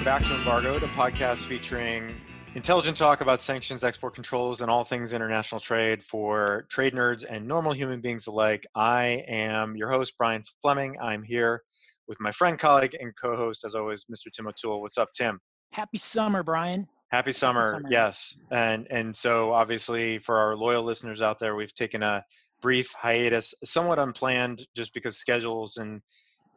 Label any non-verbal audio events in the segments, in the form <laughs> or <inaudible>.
welcome back to Embargoed, a podcast featuring intelligent talk about sanctions, export controls, and all things international trade for trade nerds and normal human beings alike. I am your host, Brian Fleming. I'm here with my friend, colleague, and co-host, as always, Mr. Tim O'Toole. What's up, Tim? Happy summer, Brian. Happy summer. Happy summer. Yes, and and so obviously for our loyal listeners out there, we've taken a brief hiatus, somewhat unplanned, just because schedules and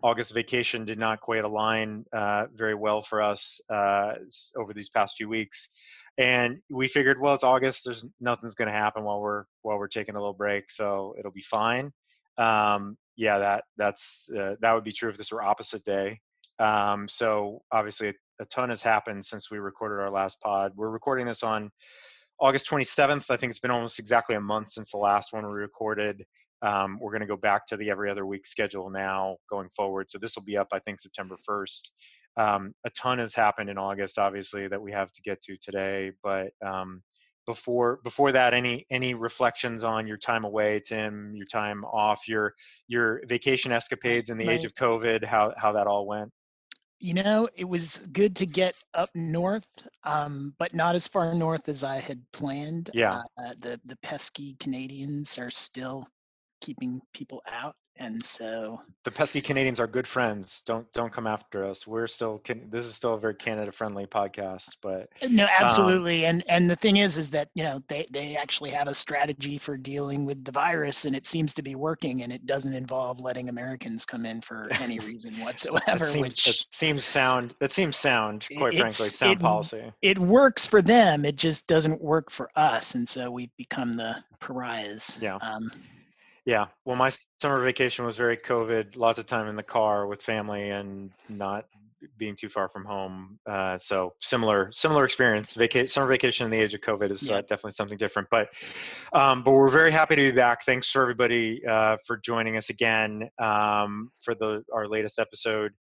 August vacation did not quite align uh, very well for us uh, over these past few weeks, and we figured, well, it's August. There's nothing's going to happen while we're while we're taking a little break, so it'll be fine. Um, yeah, that that's uh, that would be true if this were opposite day. Um, so obviously, a, a ton has happened since we recorded our last pod. We're recording this on August 27th. I think it's been almost exactly a month since the last one we recorded. Um, we're going to go back to the every other week schedule now going forward. So this will be up, I think, September 1st. Um, a ton has happened in August, obviously, that we have to get to today. But um, before before that, any any reflections on your time away, Tim? Your time off, your your vacation escapades in the age of COVID, how how that all went? You know, it was good to get up north, um, but not as far north as I had planned. Yeah. Uh, the the pesky Canadians are still keeping people out and so the pesky canadians are good friends don't don't come after us. We're still this is still a very canada friendly podcast but uh, no um absolutely um, and and the thing is is that you know they they actually have a strategy for dealing with the virus and it seems to be working and it doesn't involve letting americans come in for <laughs> any reason whatsoever seems, which seems sound that seems sound quite frankly sound it, policy. it works for them it just doesn't work for us and so we become the pariahs yeah. um, yeah. Well, my summer vacation was very COVID, lots of time in the car with family and not being too far from home. Uh, so similar, similar experience. Vaca- summer vacation in the age of COVID is yeah. uh, definitely something different. But, um, but we're very happy to be back. Thanks for everybody uh, for joining us again um, for the our latest episode.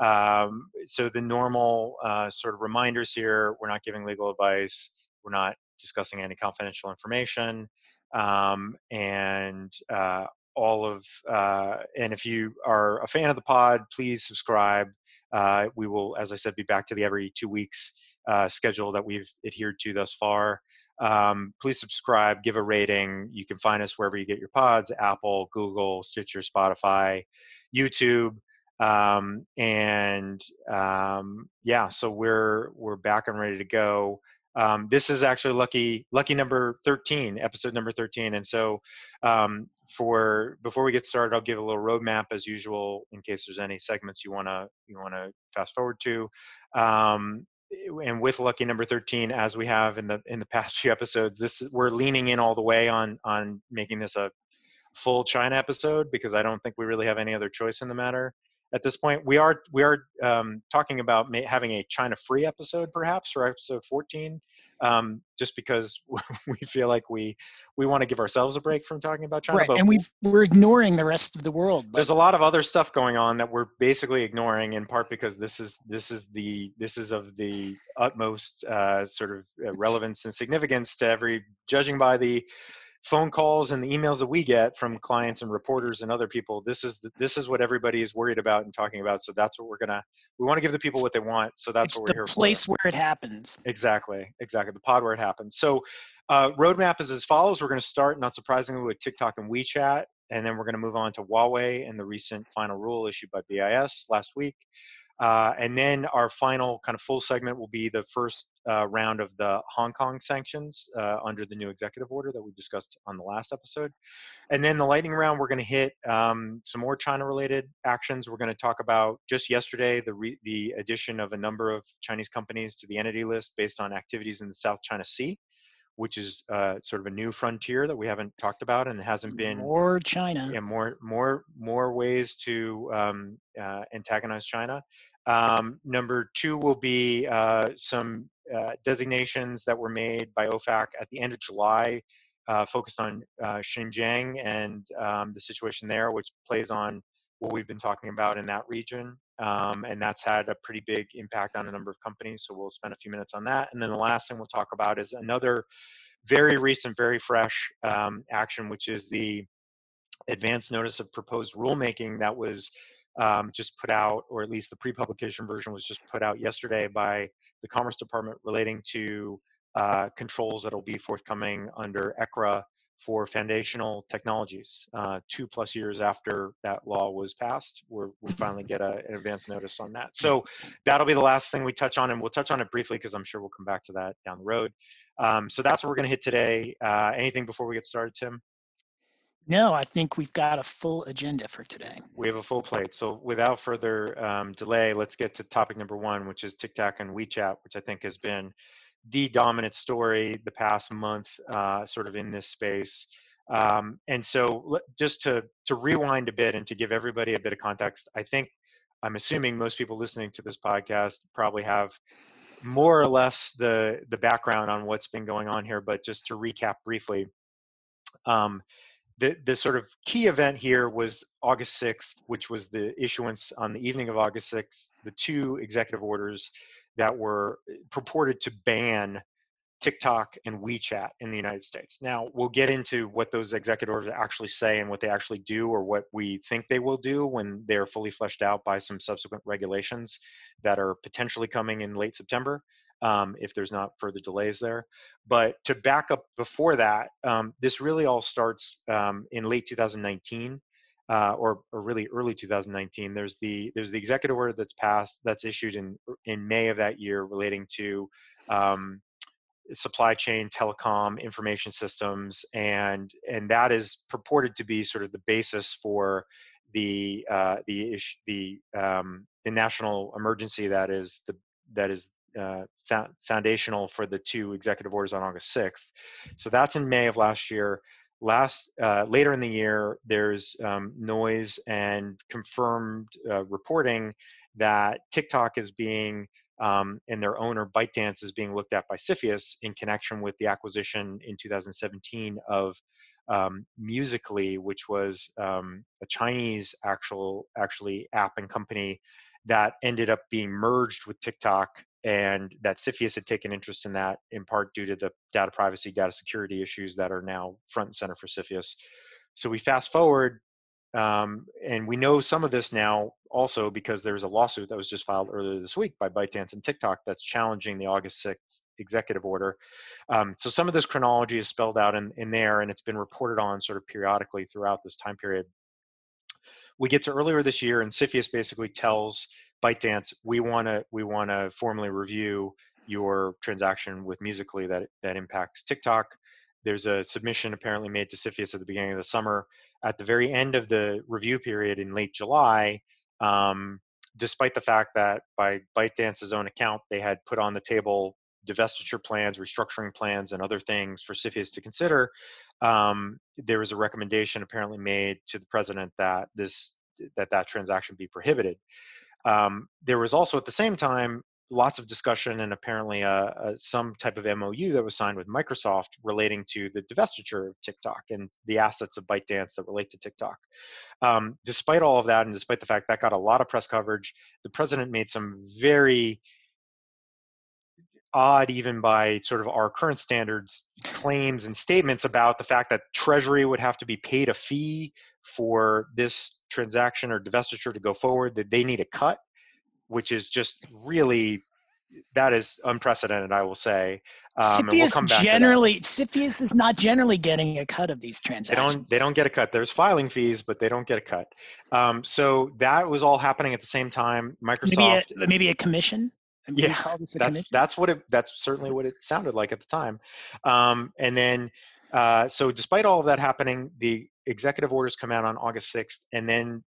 Um, so the normal uh, sort of reminders here: we're not giving legal advice. We're not discussing any confidential information um, and uh, all of uh, and if you are a fan of the pod please subscribe. Uh, we will as i said be back to the every two weeks uh, schedule that we've adhered to thus far. Um, please subscribe give a rating. You can find us wherever you get your pods apple google stitcher spotify youtube um, and um, yeah so we're we're back and ready to go um, this is actually lucky lucky number 13 episode number 13 and so um, for before we get started i'll give a little roadmap as usual in case there's any segments you want to you want to fast forward to. Um, and with lucky number 13 as we have in the in the <laughs> past few episodes this we're leaning in all the way on on making this a full china episode because i don't think we really have any other choice in the matter at this point. We are we are um, talking about may, having a China free episode, perhaps, for episode 14, um, just because <laughs> we feel like we we want to give ourselves a break from talking about China. Right, and we we're ignoring the rest of the world. But... There's a lot of other stuff going on that we're basically ignoring, in part because this is this is the this is of the utmost uh, sort of uh, relevance and significance to every, judging by the phone calls and the emails that we get from clients and reporters and other people this is the, this is what everybody is worried about and talking about so that's what we're gonna we want to give the people what they want so that's it's what we're here for. the place where it happens. Exactly exactly the pod where it happens. So uh, roadmap is as follows we're going to start not surprisingly with tiktok and wechat and then we're going to move on to huawei and the recent final rule issued by bis last week. Uh, and then our final kind of full segment will be the first uh, round of the Hong Kong sanctions uh, under the new executive order that we discussed on the last episode. And then the lightning round, we're going to hit um, some more China-related actions. We're going to talk about just yesterday the re- the addition of a number of Chinese companies to the entity list based on activities in the South China Sea which is uh, sort of a new frontier that we haven't talked about and hasn't been more China. Yeah, more more more ways to um, uh, antagonize China. Um, number two will be uh, some uh, designations that were made by OFAC at the end of July, uh, focused on uh, Xinjiang and um, the situation there, which plays on what we've been talking about in that region. Um, and that's had a pretty big impact on a number of companies. So we'll spend a few minutes on that. And then the last thing we'll talk about is another very recent, very fresh um, action, which is the advance notice of proposed rulemaking that was um, just put out, or at least the pre-publication version was just put out yesterday by the Commerce Department relating to uh, controls that'll be forthcoming under ECRA for foundational technologies. Uh, two plus years after that law was passed, we finally get a, an advance notice on that. So that'll be the last thing we touch on, and we'll touch on it briefly because I'm sure we'll come back to that down the road. Um, so that's what we're going to hit today. Uh, anything before we get started, Tim? No, I think we've got a full agenda for today. We have a full plate. So without further um, delay, let's get to topic number one, which is TikTok and WeChat, which I think has been the dominant story the past month, uh, sort of in this space. Um, and so, just to to rewind a bit and to give everybody a bit of context, I think I'm assuming most people listening to this podcast probably have more or less the the background on what's been going on here. But just to recap briefly, um, the the sort of key event here was August 6th, which was the issuance on the evening of August 6th, the two executive orders that were eh, purported to ban TikTok and WeChat in the United States. Now, we'll get into what those executive orders actually say and what they actually do or what we think they will do when they're fully fleshed out by some subsequent regulations that are potentially coming in late September. Um, if there's not further delays there. But to back up before that, um, this really all starts um, in late 2019 uh, or, or really early 2019. There's the there's the executive order that's passed that's issued in in May of that year relating to um, supply chain, telecom, information systems, and and that is purported to be sort of the basis for the uh, the the um, the national emergency that is the that is uh, foundational for the two executive orders on August 6th. So that's in May of last year last uh, later in the year there's um, noise and confirmed uh, reporting that tiktok is being um, and their owner ByteDance is being looked at by CFIUS in connection with the acquisition in 2017 of um, Musical.ly, which was um, a Chinese actual actually app and company that ended up being merged with TikTok and that CFIUS had taken interest in that in part due to the data privacy, data security issues that are now front and center for CFIUS. So we fast forward, um, and we know some of this now also because there's a lawsuit that was just filed earlier this week by ByteDance and TikTok that's challenging the August 6th executive order. Um, so some of this chronology is spelled out in, in there, and it's been reported on sort of periodically throughout this time period. We get to earlier this year, and CFIUS basically tells ByteDance, we want to we want to formally review your transaction with Musical.ly that that impacts TikTok. There's a submission apparently made to CFIUS at the beginning of the summer. At the very end of the review period in late July, um, despite the fact that by ByteDance's own account they had put on the table divestiture plans, restructuring plans, and other things for CFIUS to consider, um, there was a recommendation apparently made to the president that this that that transaction be prohibited. Um, there was also at the same time lots of discussion and apparently uh, uh, some type of MOU that was signed with Microsoft relating to the divestiture of TikTok and the assets of ByteDance that relate to TikTok. Um, despite all of that, and despite the fact that got a lot of press coverage, the president made some very odd, even by sort of our current standards, claims and statements about the fact that Treasury would have to be paid a fee for this transaction or divestiture to go forward, that they need a cut, which is just really that is unprecedented, I will say. Um, CFIUS we'll generally, CFIUS is not generally getting a cut of these transactions. They don't. They don't get a cut. There's filing fees, but they don't get a cut. Um, so that was all happening at the same time. Microsoft, maybe a, maybe a commission. Yeah, that's that's what it. That's certainly what it sounded like at the time. Um, and then, uh, so despite all of that happening, the executive orders come out on August 6th, and then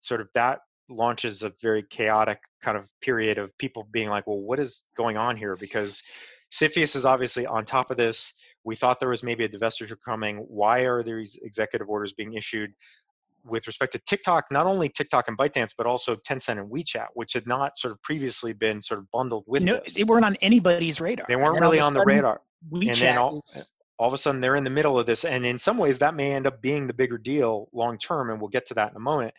sort of that launches a very chaotic kind of period of people being like, well, what is going on here? Because CFIUS is obviously on top of this. We thought there was maybe a divestiture coming. Why are these executive orders being issued? With respect to TikTok, not only TikTok and ByteDance, but also Tencent and WeChat, which had not sort of previously been sort of bundled with no, this. They weren't on anybody's radar. They weren't really on the radar. WeChat all, is all of a sudden they're in the middle of this and in some ways that may end up being the bigger deal long term and we'll get to that in a moment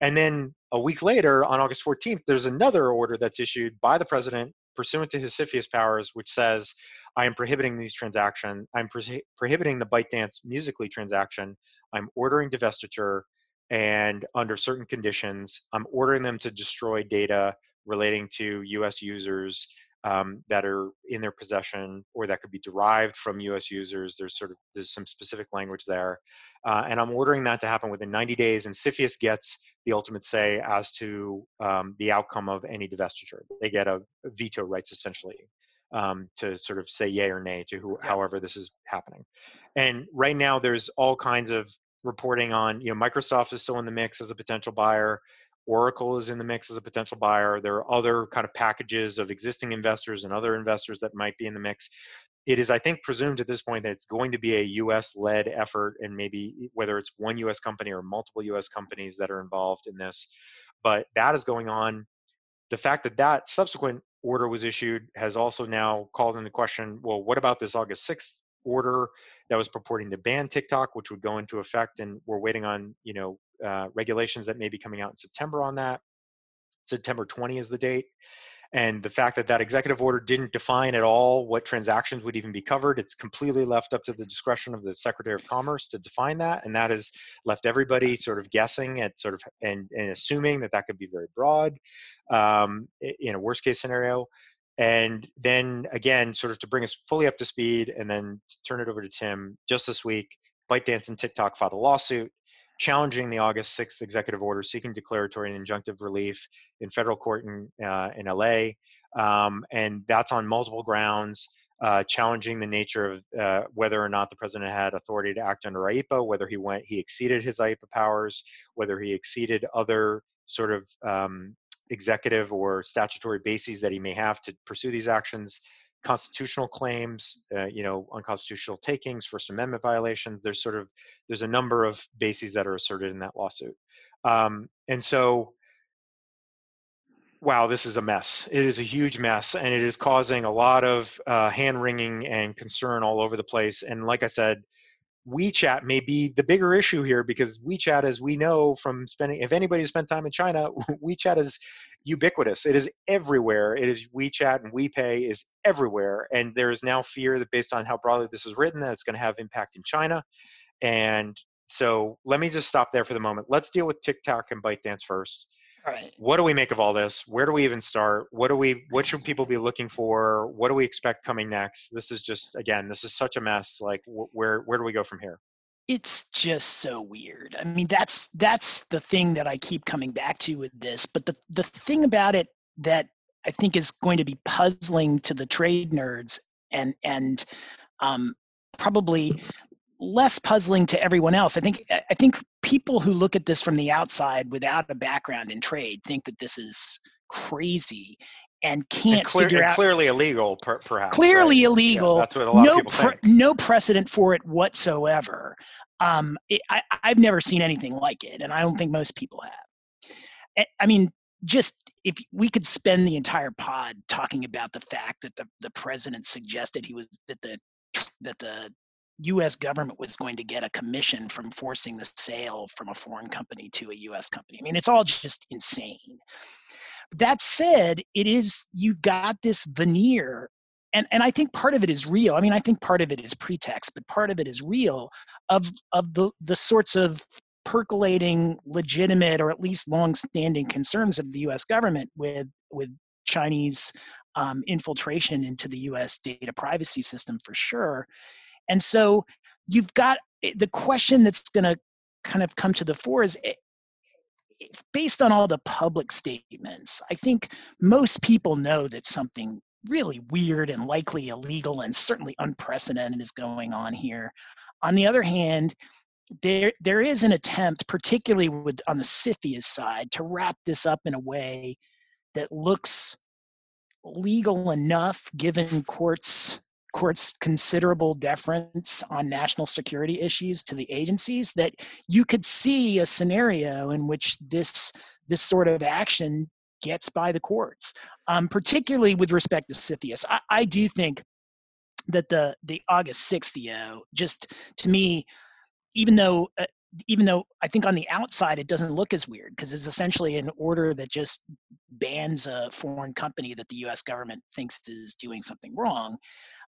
and then a week later on august 14th there's another order that's issued by the president pursuant to his CFIUS powers which says i am prohibiting these transactions i'm pro- prohibiting the ByteDance Musical.ly transaction i'm ordering divestiture and under certain conditions, I'm ordering them to destroy data relating to US users um, that are in their possession or that could be derived from US users. There's sort of there's some specific language there. Uh, and I'm ordering that to happen within 90 days and CFIUS gets the ultimate say as to um, the outcome of any divestiture. They get a, a veto rights essentially um, to sort of say yay or nay to who, yeah. however this is happening. And right now there's all kinds of reporting on, you know, Microsoft is still in the mix as a potential buyer. Oracle is in the mix as a potential buyer. There are other kind of packages of existing investors and other investors that might be in the mix. It is, I think, presumed at this point that it's going to be a US led effort, and maybe whether it's one US company or multiple US companies that are involved in this. But that is going on. The fact that that subsequent order was issued has also now called into question well, what about this August 6th order that was purporting to ban TikTok, which would go into effect, and we're waiting on you know uh, regulations that may be coming out in September on that. September 20 is the date. And the fact that that executive order didn't define at all what transactions would even be covered, it's completely left up to the discretion of the Secretary of Commerce to define that. And that has left everybody sort of guessing at sort of and, and assuming that that could be very broad um, in a worst case scenario. And then again, sort of to bring us fully up to speed and then turn it over to Tim, just this week, ByteDance and TikTok filed a lawsuit challenging the August 6th executive order seeking declaratory and injunctive relief in federal court in, uh, in LA. Um, and that's on multiple grounds, uh, challenging the nature of uh, whether or not the president had authority to act under IEEPA, whether he went, he exceeded his IEEPA powers, whether he exceeded other sort of um, executive or statutory bases that he may have to pursue these actions constitutional claims uh, you know unconstitutional takings first amendment violations there's sort of there's a number of bases that are asserted in that lawsuit. Um, and so wow this is a mess. It is a huge mess and it is causing a lot of uh, hand wringing and concern all over the place. And like i said WeChat may be the bigger issue here because WeChat, as we know from spending, if anybody has spent time in China, <laughs> WeChat is ubiquitous. It is everywhere. It is WeChat and WePay is everywhere. And there is now fear that based on how broadly this is written, that it's going to have impact in China. And so let me just stop there for the moment. Let's deal with TikTok and ByteDance first. Right. What do we make of all this? Where do we even start? What do we what should people be looking for? What do we expect coming next? This is just again, this is such a mess. Like wh- where where do we go from here? It's just so weird. I mean, that's that's the thing that I keep coming back to with this. But the the thing about it that I think is going to be puzzling to the trade nerds and and um, probably less puzzling to everyone else. I think I think people who look at this from the outside without a background in trade think that this is crazy and can't and clear, figure out clearly illegal per, perhaps clearly right? illegal yeah, that's what a lot no of people pre- no precedent for it whatsoever um, it, I, i've never seen anything like it and i don't think most people have i mean just if we could spend the entire pod talking about the fact that the, the president suggested he was that the that the U.S. government was going to get a commission from forcing the sale from a foreign company to a U.S. company. I mean, it's all just insane. That said, it is you've got this veneer, and and I think part of it is real. I mean, I think part of it is pretext, but part of it is real of of the the sorts of percolating legitimate or at least long-standing concerns of the U.S. government with with Chinese um, infiltration into the U.S. data privacy system for sure. And so you've got eh, the question that's going to kind of come to the fore is eh, based on all the public statements. I think most people know that something really weird and likely illegal and certainly unprecedented is going on here. On the other hand, there there is an attempt, particularly with on the CFIUS side, to wrap this up in a way that looks legal enough given courts courts considerable deference on national security issues to the agencies that you could see a scenario in which this this sort of action gets by the courts um, particularly with respect to CFIUS. I, I do think that the the august 6th EO just to me even though uh, even though I think on the outside it doesn't look as weird because it's essentially an order that just bans a foreign company that the US government thinks is doing something wrong.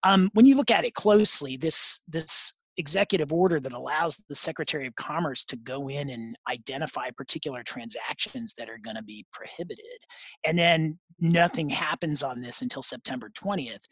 Um, when you look at it closely, this this executive order that allows the Secretary of Commerce to go in and identify particular transactions that are going to be prohibited. And then nothing happens on this until September 20th.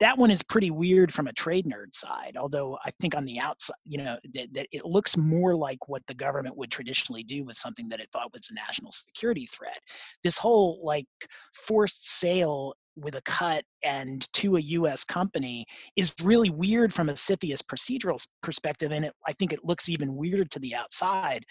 That one is pretty weird from a trade nerd side, although I think on the outside, you know, that, that it looks more like what the government would traditionally do with something that it thought was a national security threat. This whole like forced sale with a cut and to a U.S. company is really weird from a CFIUS procedural perspective, and it, I think it looks even weirder to the outside.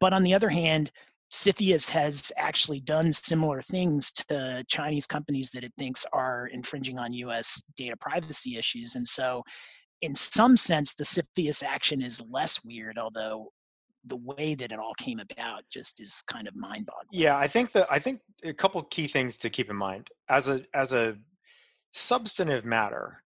But on the other hand, CFIUS has actually done similar things to Chinese companies that it thinks are infringing on U.S. data privacy issues, and so in some sense, the CFIUS action is less weird, although the way that it all came about just is kind of mind-boggling. Yeah, I think that I think a couple key things to keep in mind as a as a substantive matter.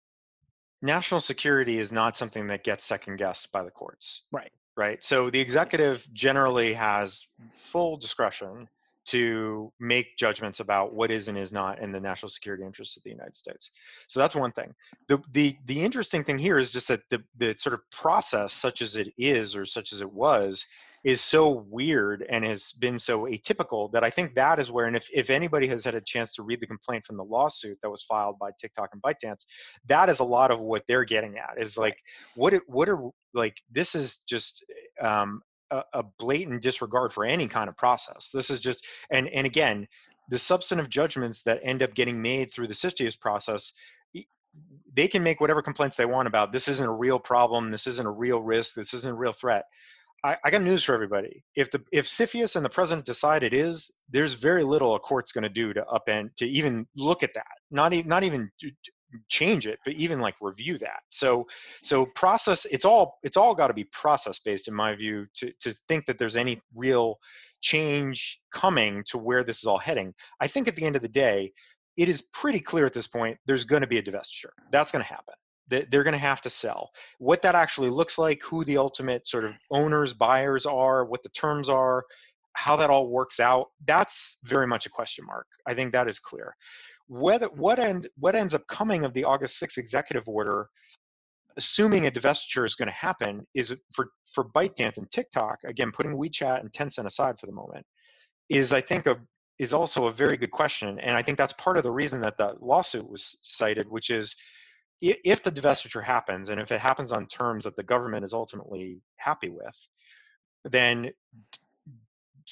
National security is not something that gets second guessed by the courts. Right. Right. So the executive generally has full discretion to make judgments about what is and is not in the national security interests of the United States. So that's one thing. The the the interesting thing here is just that the the sort of process, such as it is or such as it was, is so weird and has been so atypical that I think that is where, and if, if anybody has had a chance to read the complaint from the lawsuit that was filed by TikTok and ByteDance, that is a lot of what they're getting at is like, what, what are, like, this is just um, a, a blatant disregard for any kind of process. This is just, and and again, the substantive judgments that end up getting made through the CFIUS process they can make whatever complaints they want about this isn't a real problem this isn't a real risk this isn't a real threat. I, I, got news for everybody. If the if CFIUS and the president decide it is there's very little a court's going to do to upend to even look at that. Not even not even change it but even like review that. So so process it's all it's all got to be process based in my view to to think that there's any real change coming to where this is all heading. I think at the end of the day it is pretty clear at this point there's going to be a divestiture. That's going to happen they're going to have to sell. What that actually looks like who the ultimate sort of owners buyers are what the terms are how that all works out that's very much a question mark. I think that is clear whether what end what ends up coming of the August 6th executive order, assuming a divestiture is going to happen, is for for ByteDance and TikTok again, putting WeChat and Tencent aside for the moment, is I think a is also a very good question, and I think that's part of the reason that the lawsuit was cited, which is if the divestiture happens and if it happens on terms that the government is ultimately happy with, then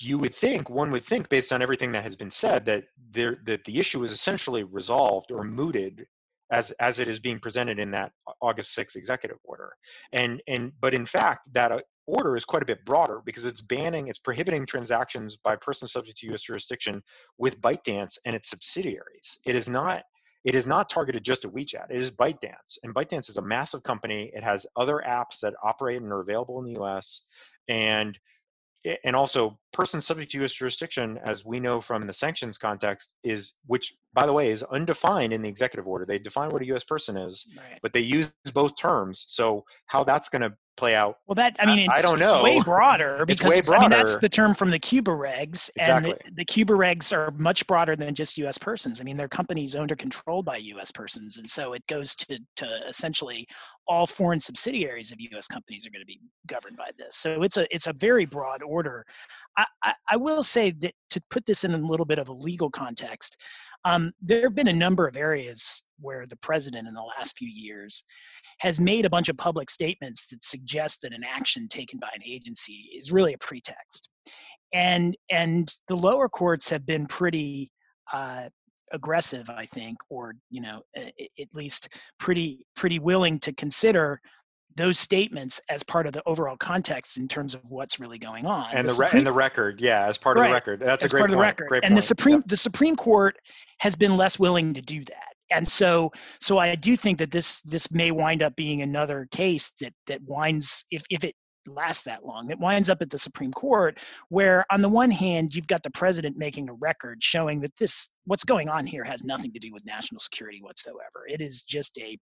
you would think one would think based on everything that has been said that there that the issue is essentially resolved or mooted as as it is being presented in that August 6th executive order and and but in fact that uh, order is quite a bit broader because it's banning it's prohibiting transactions by persons subject to US jurisdiction with ByteDance and its subsidiaries it is not it is not targeted just at WeChat. It is ByteDance, and ByteDance is a massive company. It has other apps that operate and are available in the U.S. And and also person subject to U.S. jurisdiction, as we know from the sanctions context, is which, by the way, is undefined in the executive order. They define what a U.S. person is, right. but they use both terms. So how that's going to play out. Well, that I mean, I don't know. way broader because it's way broader. I mean that's the term from the Cuba regs, exactly. and the, the, Cuba regs are much broader than just U.S. persons. I mean, they're companies owned or controlled by U.S. persons, and so it goes to to essentially all foreign subsidiaries of U.S. companies are going to be governed by this. So it's a it's a very broad order. I, I, I will say that to put this in a little bit of a legal context, um, there have been a number of areas where the president in the last few years has made a bunch of public statements that suggest that an action taken by an agency is really a pretext. And, and the lower courts have been pretty uh, aggressive, I think, or you know, at least pretty pretty willing to consider those statements as part of the overall context in terms of what's really going on. And the, the Supreme, and the record, yeah, as part of the record. That's as a great part point. Of the record. Great and point. the Supreme the Supreme Court has been less willing to do that. And so so I do think that this this may wind up being another case that that winds if if it lasts that long. It winds up at the Supreme Court, where on the one hand, you've got the president making a record showing that this what's going on here has nothing to do with national security whatsoever. It is just a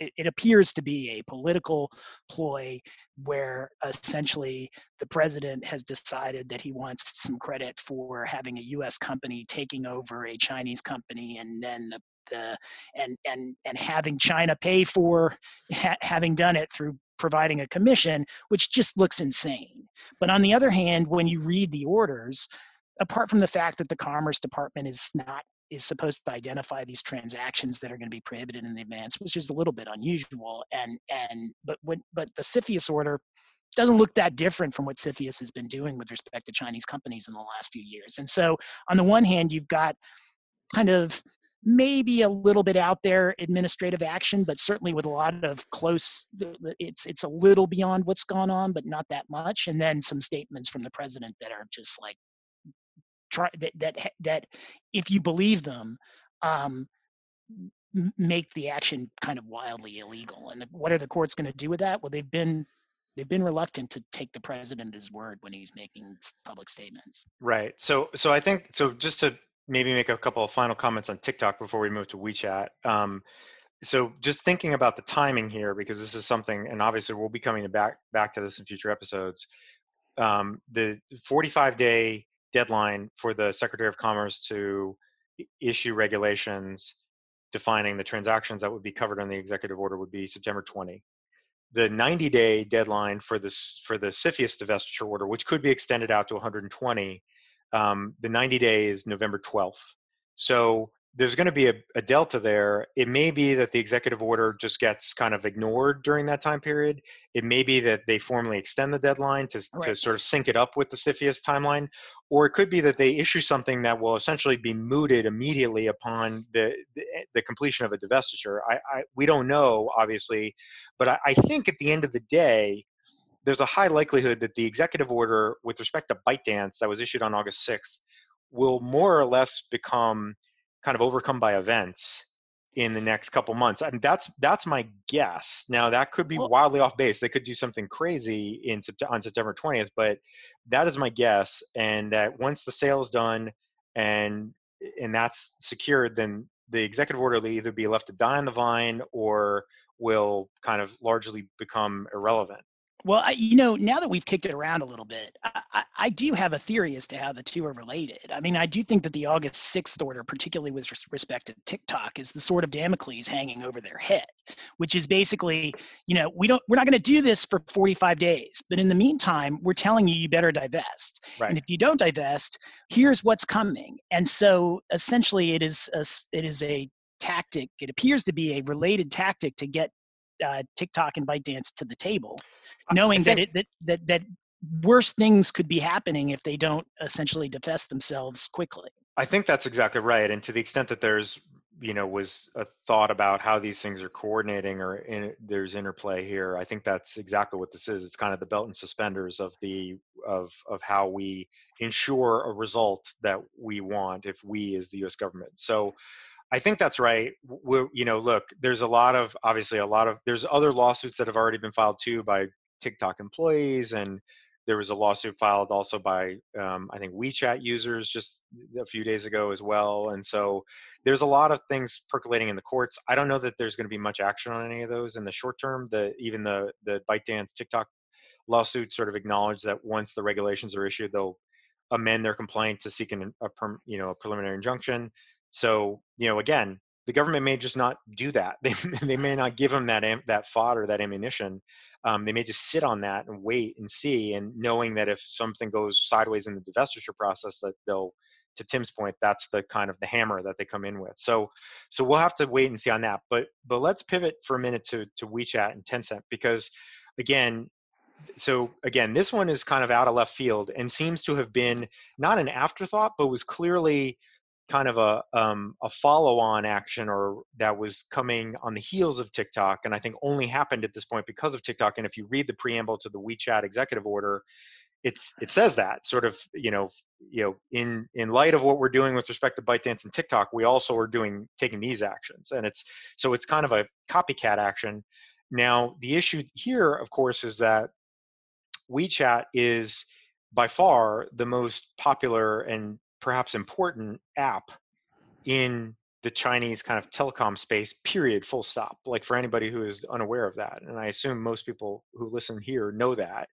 it appears to be a political ploy where essentially the president has decided that he wants some credit for having a US company taking over a Chinese company and then the, the and and and having China pay for ha- having done it through providing a commission, which just looks insane. But on the other hand, when you read the orders, apart from the fact that the Commerce Department is not is supposed to identify these transactions that are going to be prohibited in advance, which is a little bit unusual. And and but when but the CFIUS order doesn't look that different from what CFIUS has been doing with respect to Chinese companies in the last few years. And so on the one hand, you've got kind of maybe a little bit out there administrative action but certainly with a lot of close it's it's a little beyond what's gone on but not that much. And then some statements from the president that are just like try that that that if you believe them um make the action kind of wildly illegal. And what are the courts going to do with that? Well they've been they've been reluctant to take the president his word when he's making public statements. Right. So so i think so just to maybe make a couple of final comments on TikTok before we move to WeChat. Um, so just thinking about the timing here, because this is something, and obviously we'll be coming back back to this in future episodes. Um, the 45 day deadline for the Secretary of Commerce to issue regulations defining the transactions that would be covered on the executive order would be September 20. The 90 day deadline for this for the CFIUS divestiture order, which could be extended out to 120, um, the 90 days November 12th. So there's going to be a, a, delta there. It may be that the executive order just gets kind of ignored during that time period. It may be that they formally extend the deadline to, right. to sort of sync it up with the CFIUS timeline, or it could be that they issue something that will essentially be mooted immediately upon the the, the completion of a divestiture. I, I, we don't know, obviously, but I, I think at the end of the day, there's a high likelihood that the executive order with respect to ByteDance that was issued on August 6th will more or less become kind of overcome by events in the next couple months. and that's that's my guess. Now that could be wildly off base. They could do something crazy in on September 20th, but that is my guess. And that once the sale is done and and that's secured, then the executive order will either be left to die on the vine or will kind of largely become irrelevant. Well, I, you know, now that we've kicked it around a little bit, I, I, I, do have a theory as to how the two are related. I mean, I do think that the August 6th order, particularly with respect to TikTok, is the sort of Damocles hanging over their head, which is basically, you know, we don't, we're not going to do this for 45 days, but in the meantime, we're telling you you better divest. Right. And if you don't divest, here's what's coming. And so, essentially, it is a, it is a tactic. It appears to be a related tactic to get uh, TikTok and ByteDance to the table, knowing that it that, that that worse things could be happening if they don't essentially divest themselves quickly. I think that's exactly right, and to the extent that there's you know was a thought about how these things are coordinating or in, there's interplay here i think that's exactly what this is it's kind of the belt and suspenders of the of of how we ensure a result that we want if we as the us government so I think that's right. We're, you know, look, there's a lot of obviously a lot of there's other lawsuits that have already been filed too by TikTok employees, and there was a lawsuit filed also by um, I think WeChat users just a few days ago as well. And so there's a lot of things percolating in the courts. I don't know that there's going to be much action on any of those in the short term. The even the the ByteDance TikTok lawsuit sort of acknowledged that once the regulations are issued, they'll amend their complaint to seek an, a you know a preliminary injunction. So, you know, again, the government may just not do that. <laughs> They, they may not give them that that fodder, that ammunition. Um, they may just sit on that and wait and see, and knowing that if something goes sideways in the divestiture process, that they'll, to Tim's point, that's the kind of the hammer that they come in with. So, so we'll have to wait and see on that. But but let's pivot for a minute to to WeChat and Tencent because, again, so again, this one is kind of out of left field and seems to have been not an afterthought, but was clearly kind of a um, a follow-on action or that was coming on the heels of TikTok, and I think only happened at this point because of TikTok. And if you read the preamble to the WeChat executive order, it's it says that sort of you know you know in in light of what we're doing with respect to ByteDance and TikTok, we also are doing taking these actions, and it's so it's kind of a copycat action. Now the issue here, of course, is that WeChat is by far the most popular and perhaps important app in the Chinese kind of telecom space, period, full stop. Like for anybody who is unaware of that. And I assume most people who listen here know that.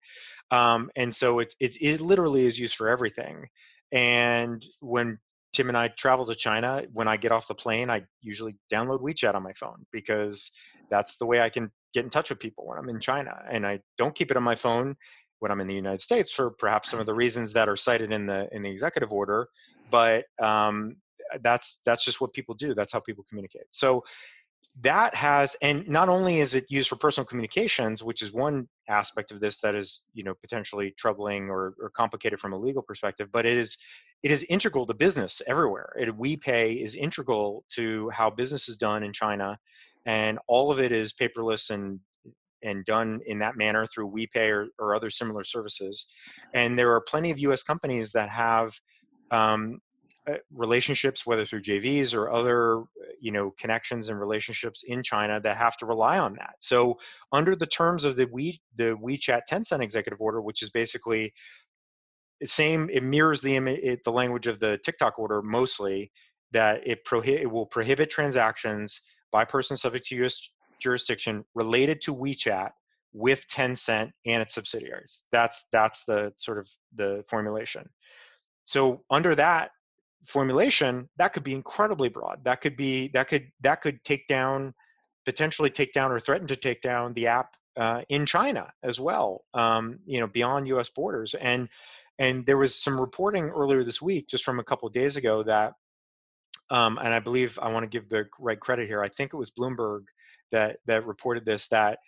Um, and so it, it, it literally is used for everything. And when Tim and I travel to China, when I get off the plane, I usually download WeChat on my phone because that's the way I can get in touch with people when I'm in China, and I don't keep it on my phone when I'm in the United States for perhaps some of the <laughs> reasons that are cited in the in the executive order. But um, that's that's just what people do. That's how people communicate. So that has and not only is it used for personal communications which is one aspect of this that is you know potentially troubling or, or complicated from a legal perspective but it is it is integral to business everywhere it, WePay is integral to how business is done in china and all of it is paperless and and done in that manner through WePay or, or other similar services and there are plenty of us companies that have um, uh, relationships, whether through JVs or other, you know, connections and relationships in China that have to rely on that. So under the terms of the We the WeChat Tencent executive order, which is basically the same, it mirrors the it, the language of the TikTok order mostly. That it it will prohibit transactions by persons subject to U.S. jurisdiction related to WeChat with Tencent and its subsidiaries. That's that's the sort of the formulation. So under that formulation that could be incredibly broad that could be that could that could take down potentially take down or threaten to take down the app uh, in china as well um, you know beyond us borders and and there was some reporting earlier this week just from a couple days ago that um, and i believe i want to give the right credit here i think it was bloomberg that that reported this that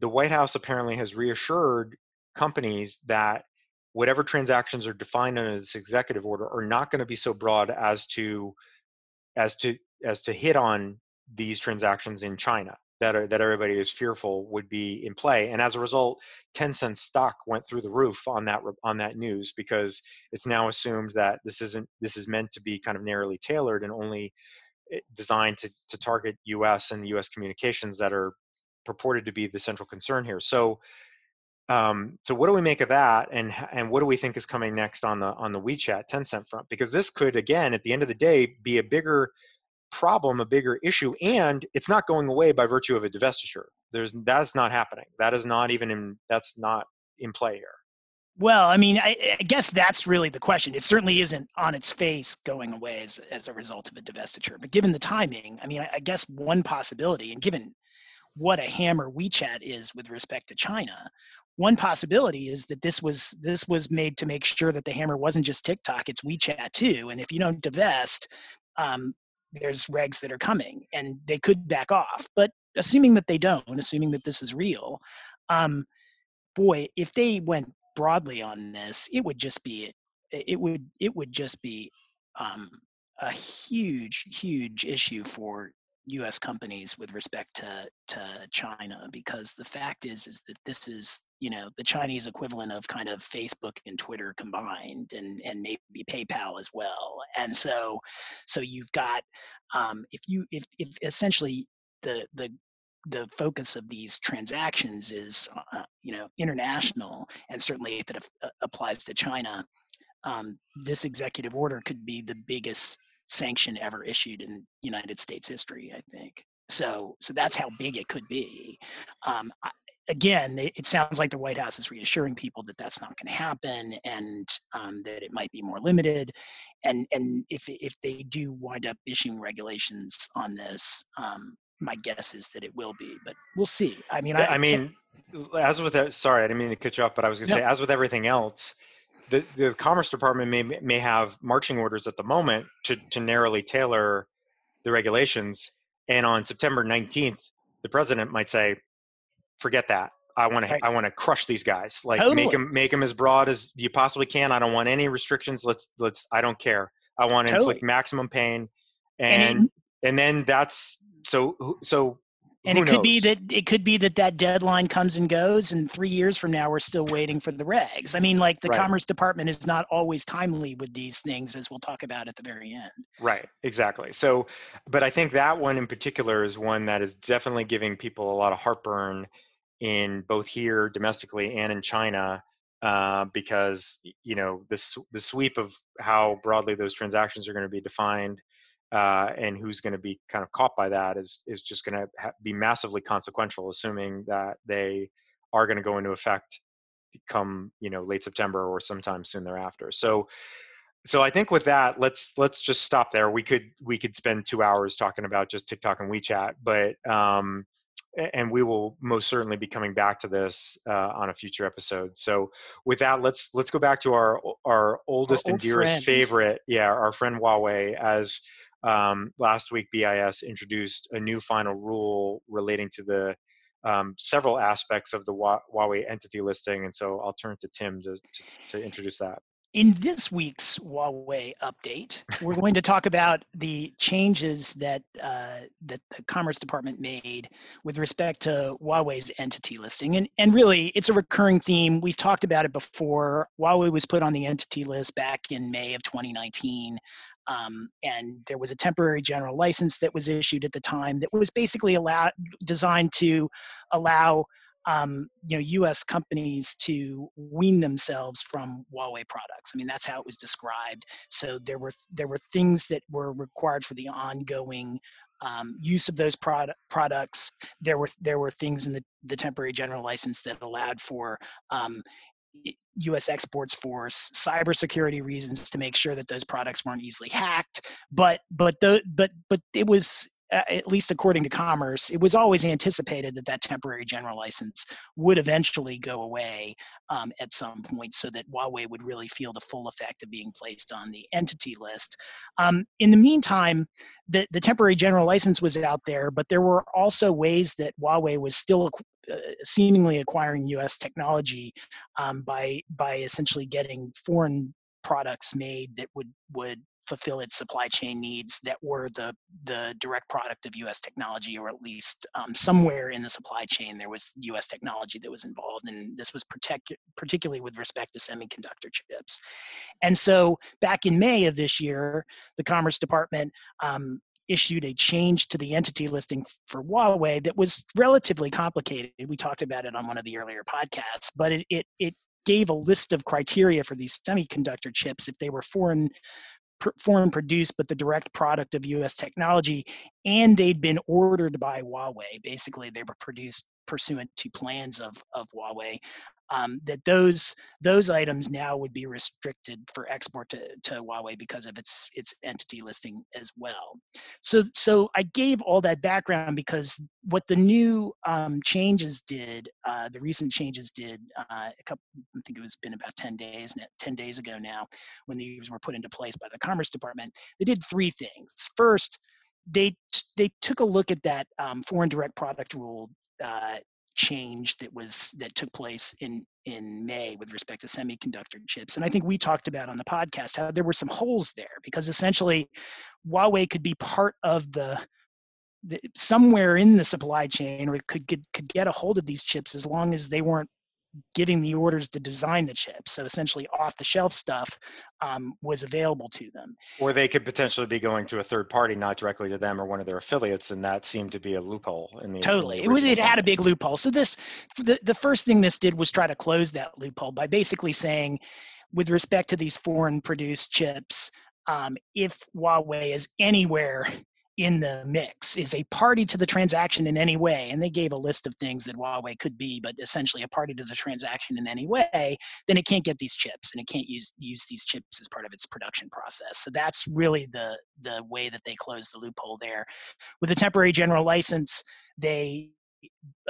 the white house apparently has reassured companies that whatever transactions are defined under this executive order are not going to be so broad as to as to as to hit on these transactions in China that are that everybody is fearful would be in play. And as a result Tencent stock went through the roof on that on that news because it's now assumed that this isn't this is meant to be kind of narrowly tailored and only designed to to target US and US communications that are purported to be the central concern here so um, so what do we make of that, and and what do we think is coming next on the on the WeChat Tencent front? Because this could again, at the end of the day, be a bigger problem, a bigger issue, and it's not going away by virtue of a divestiture. There's that's not happening. That is not even in that's not in play here. Well, I mean, I, I, guess that's really the question. It certainly isn't on its face going away as, as a result of a divestiture. But given the timing, I mean, I, I guess one possibility, and given what a hammer WeChat is with respect to China, one possibility is that this was this was made to make sure that the hammer wasn't just TikTok, it's WeChat too. And if you don't divest, um, there's regs that are coming, and they could back off. But assuming that they don't, assuming that this is real, um, boy, if they went broadly on this, it would just be it would it would just be um, a huge huge issue for U.S. companies with respect to to China because the fact is is that this is you know the Chinese equivalent of kind of Facebook and Twitter combined and and maybe PayPal as well and so so you've got um, if you if if essentially the the the focus of these transactions is uh, you know international and certainly if it uh, applies to China um, this executive order could be the biggest sanction ever issued in United States history. I think so. So that's how big it could be. Um, I, again, it, it, sounds like the White House is reassuring people that that's not going to happen, and um, that it might be more limited. And and if if they do wind up issuing regulations on this, um, my guess is that it will be, but we'll see. I mean, I, I mean, so, as with that, sorry, I didn't mean to cut you off, but I was going to no. say, as with everything else, the, the Commerce Department may may have marching orders at the moment to to narrowly tailor the regulations, and on September 19th, the president might say, "Forget that. I want to I want to crush these guys. Like totally. make them make them as broad as you possibly can. I don't want any restrictions. Let's let's. I don't care. I want to totally. inflict maximum pain, and and, and then that's so so and it could knows? be that it could be that that deadline comes and goes and three years from now we're still waiting for the regs i mean like the right. commerce department is not always timely with these things as we'll talk about at the very end right exactly so but i think that one in particular is one that is definitely giving people a lot of heartburn in both here domestically and in china uh, because you know the, the sweep of how broadly those transactions are going to be defined uh, and who's going to be kind of caught by that is is just going to ha- be massively consequential, assuming that they are going to go into effect come you know late September or sometime soon thereafter. So so I think with that, let's let's just stop there. We could we could spend two hours talking about just TikTok and WeChat, but um, and we will most certainly be coming back to this uh, on a future episode. So with that, let's let's go back to our our oldest Our and old dearest friend. favorite, yeah, our friend Huawei. As um, last week, BIS introduced a new final rule relating to the um, several aspects of the Huawei entity listing, and so I'll turn to Tim to to, to introduce that. In this week's Huawei update, we're going to talk about the changes that uh, that the Commerce Department made with respect to Huawei's entity listing, and and really, it's a recurring theme. We've talked about it before. Huawei was put on the entity list back in May of 2019. Um, and there was a temporary general license that was issued at the time that was basically allowed, designed to allow um, you know U.S. companies to wean themselves from Huawei products. I mean, that's how it was described. So there were there were things that were required for the ongoing um, use of those product, products. There were there were things in the, the temporary general license that allowed for um, U.S. exports for cybersecurity reasons to make sure that those products weren't easily hacked. But but the but but it was at least according to Commerce, it was always anticipated that that temporary general license would eventually go away um, at some point, so that Huawei would really feel the full effect of being placed on the entity list. Um, in the meantime, the the temporary general license was out there, but there were also ways that Huawei was still uh, seemingly acquiring U.S. technology um, by by essentially getting foreign products made that would would fulfill its supply chain needs that were the the direct product of U.S. technology, or at least um, somewhere in the supply chain there was U.S. technology that was involved, and this was protect, particularly with respect to semiconductor chips. And so, back in May of this year, the Commerce Department um, issued a change to the entity listing for Huawei that was relatively complicated. We talked about it on one of the earlier podcasts, but it it, it gave a list of criteria for these semiconductor chips if they were foreign foreign produced but the direct product of US technology and they'd been ordered by Huawei. Basically they were produced pursuant to plans of of Huawei um, that those those items now would be restricted for export to, to Huawei because of its its entity listing as well. So so I gave all that background because what the new um, changes did, uh, the recent changes did uh, a couple, I think it was been about 10 days, 10 days ago now, when these were put into place by the Commerce Department. They did three things. First, they they took a look at that um, foreign direct product rule uh, change that was that took place in in May with respect to semiconductor chips. And I think we talked about on the podcast how there were some holes there because essentially Huawei could be part of the, the somewhere in the supply chain or could get could get a hold of these chips as long as they weren't getting the orders to design the chips. So essentially off the shelf stuff um, was available to them. Or they could potentially be going to a third party, not directly to them or one of their affiliates, and that seemed to be a loophole in the in the Totally. It, was, it had a big loophole. So this, the, the first thing this did was try to close that loophole by basically saying, with respect to these foreign produced chips, um, if Huawei is anywhere in the mix, is a party to the transaction in any way, and they gave a list of things that Huawei could be, but essentially a party to the transaction in any way, then it can't get these chips and it can't use use these chips as part of its production process. So that's really the the way that they closed the loophole there. With a temporary general license, they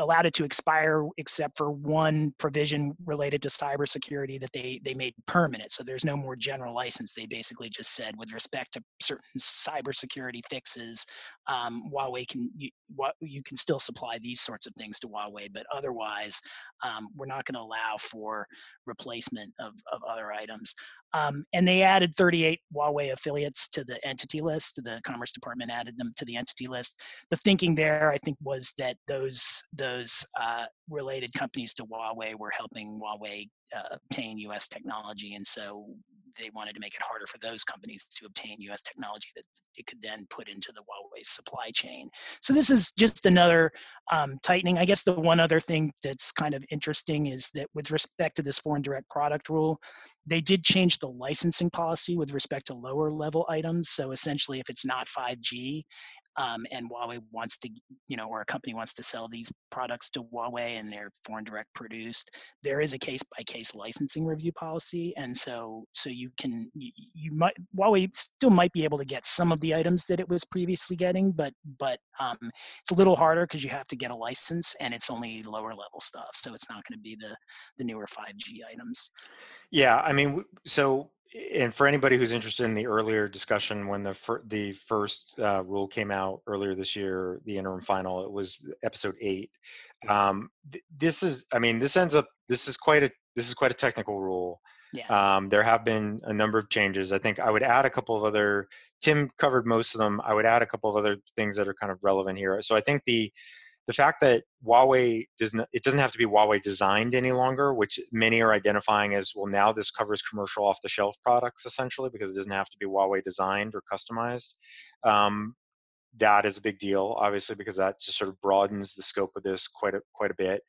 allowed it to expire except for one provision related to cybersecurity that they they made permanent. So there's no more general license. They basically just said with respect to certain cybersecurity fixes, um, Huawei can you, you can still supply these sorts of things to Huawei, but otherwise um, we're not going to allow for replacement of, of other items. Um, and they added 38 Huawei affiliates to the entity list. The Commerce Department added them to the entity list. The thinking there, I think, was that those those uh, related companies to Huawei were helping Huawei uh, obtain U.S. technology, and so they wanted to make it harder for those companies to obtain U.S. technology that it could then put into the Huawei supply chain. So this is just another um, tightening. I guess the one other thing that's kind of interesting is that with respect to this foreign direct product rule, they did change the licensing policy with respect to lower level items. So essentially, if it's not 5G, um, and Huawei wants to, you know, or a company wants to sell these products to Huawei and they're foreign direct produced, there is a case by case licensing review policy, and so so you can you, you might Huawei still might be able to get some of the items that it was previously getting, but but um, it's a little harder because you have to get a license and it's only lower level stuff, so it's not going to be the the newer 5G items. Yeah, I mean, so and for anybody who's interested in the earlier discussion when the fir- the first uh, rule came out earlier this year, the interim final, it was episode eight. Um, th- this is, I mean, this ends up, this is quite a, this is quite a technical rule. Yeah. Um, there have been a number of changes. I think I would add a couple of other. Tim covered most of them. I would add a couple of other things that are kind of relevant here. So I think the the fact that Huawei doesn't it doesn't have to be Huawei designed any longer, which many are identifying as well now this covers commercial off the shelf products essentially because it doesn't have to be Huawei designed or customized. Um, that is a big deal, obviously, because that just sort of broadens the scope of this quite a quite a bit.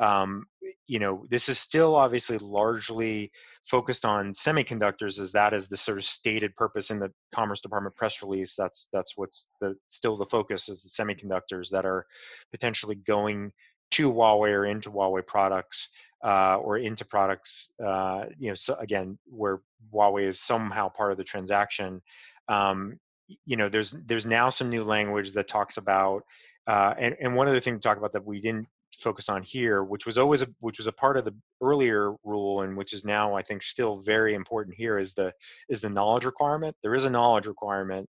Um, you know, this is still obviously largely focused on semiconductors, as that is the sort of stated purpose in the Commerce Department press release. That's that's what's the still the focus is the semiconductors that are potentially going to Huawei or into Huawei products uh, or into products. Uh, you know, so again, where Huawei is somehow part of the transaction. Um, you know there's there's now some new language that talks about uh, and, and one other thing to talk about that we didn't focus on here which was always a, which was a part of the earlier rule and which is now i think still very important here is the is the knowledge requirement. There is a knowledge requirement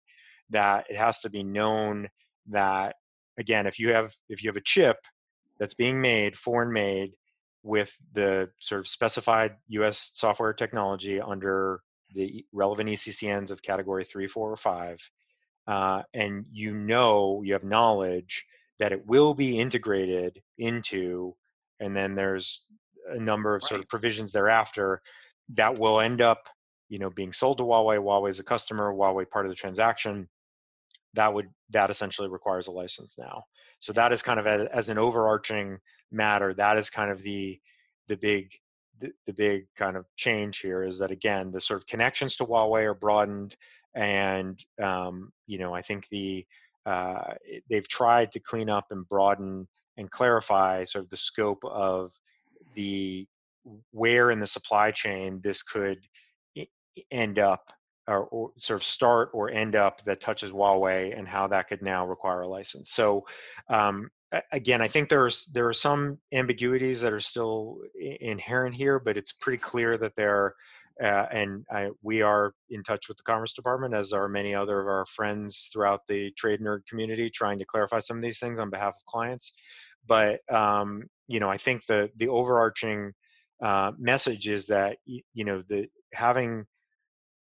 that it has to be known that again if you have if you have a chip that's being made foreign made with the sort of specified us software technology under the relevant ECCNs of category three, four, or five, uh, and you know, you have knowledge that it will be integrated into, and then there's a number of right. sort of provisions thereafter that will end up, you know, being sold to Huawei. Huawei is a customer, Huawei part of the transaction. That would that essentially requires a license now. So that is kind of a, as an overarching matter. That is kind of the the big the, the big kind of change here is that again the sort of connections to Huawei are broadened, and um, you know I think the uh, they've tried to clean up and broaden and clarify sort of the scope of the where in the supply chain this could end up or, or, sort of start or end up that touches Huawei and how that could now require a license. So um, again, I think there's there are some ambiguities that are still inherent here, but it's pretty clear that there. Uh, and I, we are in touch with the Commerce Department, as are many other of our friends throughout the trade nerd community, trying to clarify some of these things on behalf of clients. But um, you know, I think the the overarching uh, message is that you know the having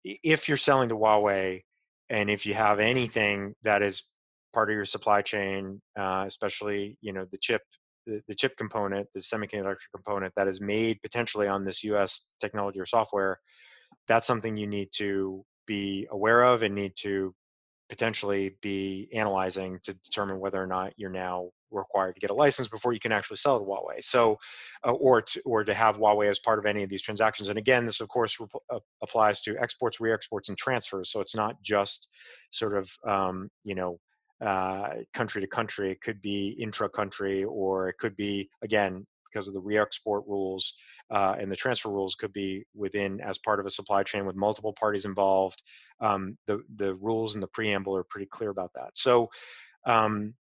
if you're selling to Huawei, and if you have anything that is part of your supply chain, uh, especially you know the chip, the, the chip component, the semiconductor component that is made potentially on this U.S. technology or software. That's something you need to be aware of and need to potentially be analyzing to determine whether or not you're now required to get a license before you can actually sell it to Huawei. So, uh, or to, or to have Huawei as part of any of these transactions. And again, this of course rep- uh, applies to exports, re-exports, and transfers. So it's not just sort of um, you know uh, country to country. It could be intra-country, or it could be again because of the re-export rules uh, and the transfer rules could be within as part of a supply chain with multiple parties involved. Um, the the rules in the preamble are pretty clear about that. So. Um,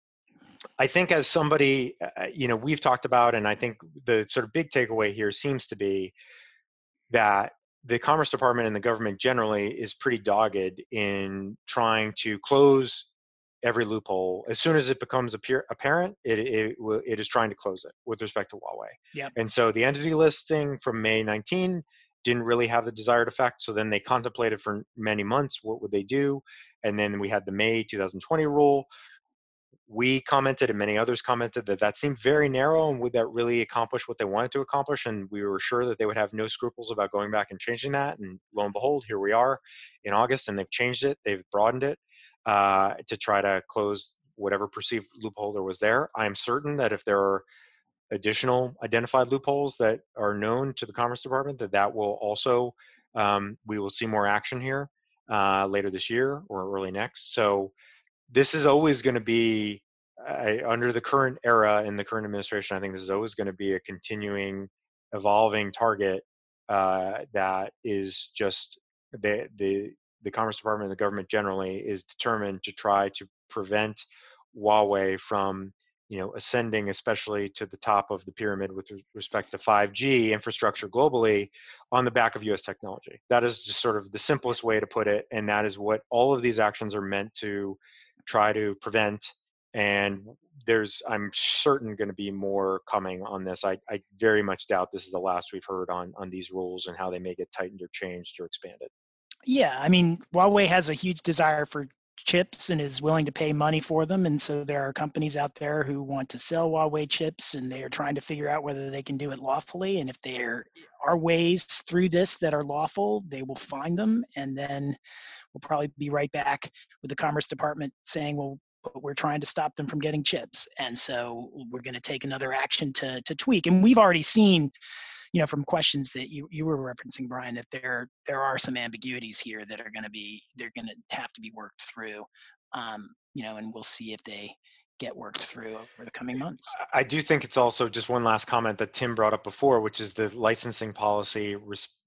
I think as somebody, uh, uh, you know, we've talked about, and I think the sort of big takeaway here seems to be that the Commerce Department and the government generally is pretty dogged in trying to close every loophole as soon as it becomes appear, apparent it, it, it is trying to close it with respect to huawei. Yeah. and so the entity listing from may 19 didn't really have the desired effect so then they contemplated for many months what would they do? And then we had the may 2020 rule. We commented and many others commented that that seemed very narrow and would that really accomplish what they wanted to accomplish? And we were sure that they would have no scruples about going back and changing that. And lo and behold here we are in august and they've changed it they've broadened it uh, to try to close whatever perceived loophole there was there. I'm certain that if there are additional identified loopholes that are known to the Commerce Department, that that will also um, we will see more action here uh, later this year or early next. So this is always going to be under the current era in the current administration. I think this is always going to be a continuing, evolving target uh, that is just the the the Commerce Department and the government generally is determined to try to prevent Huawei from you know ascending especially to the top of the pyramid with respect to 5G infrastructure globally on the back of US technology. That is just sort of the simplest way to put it and that is what all of these actions are meant to try to prevent and there's i'm certain going to be more coming on this I, I very much doubt this is the last we've heard on on these rules and how they may get tightened or changed or expanded yeah i mean huawei has a huge desire for chips and is willing to pay money for them and so there are companies out there who want to sell huawei chips and they are trying to figure out whether they can do it lawfully and if there are ways through this that are lawful they will find them and then we'll probably be right back with the commerce department saying well but we're trying to stop them from getting chips. And so we're going to take another action to, to tweak. And we've already seen, you know, from questions that you, you were referencing, Brian, that there there are some ambiguities here that are going to be they're going to have to be worked through. Um, you know, and we'll see if they get worked through over the coming months. I do think it's also just one last comment that Tim brought up before, which is the licensing policy res-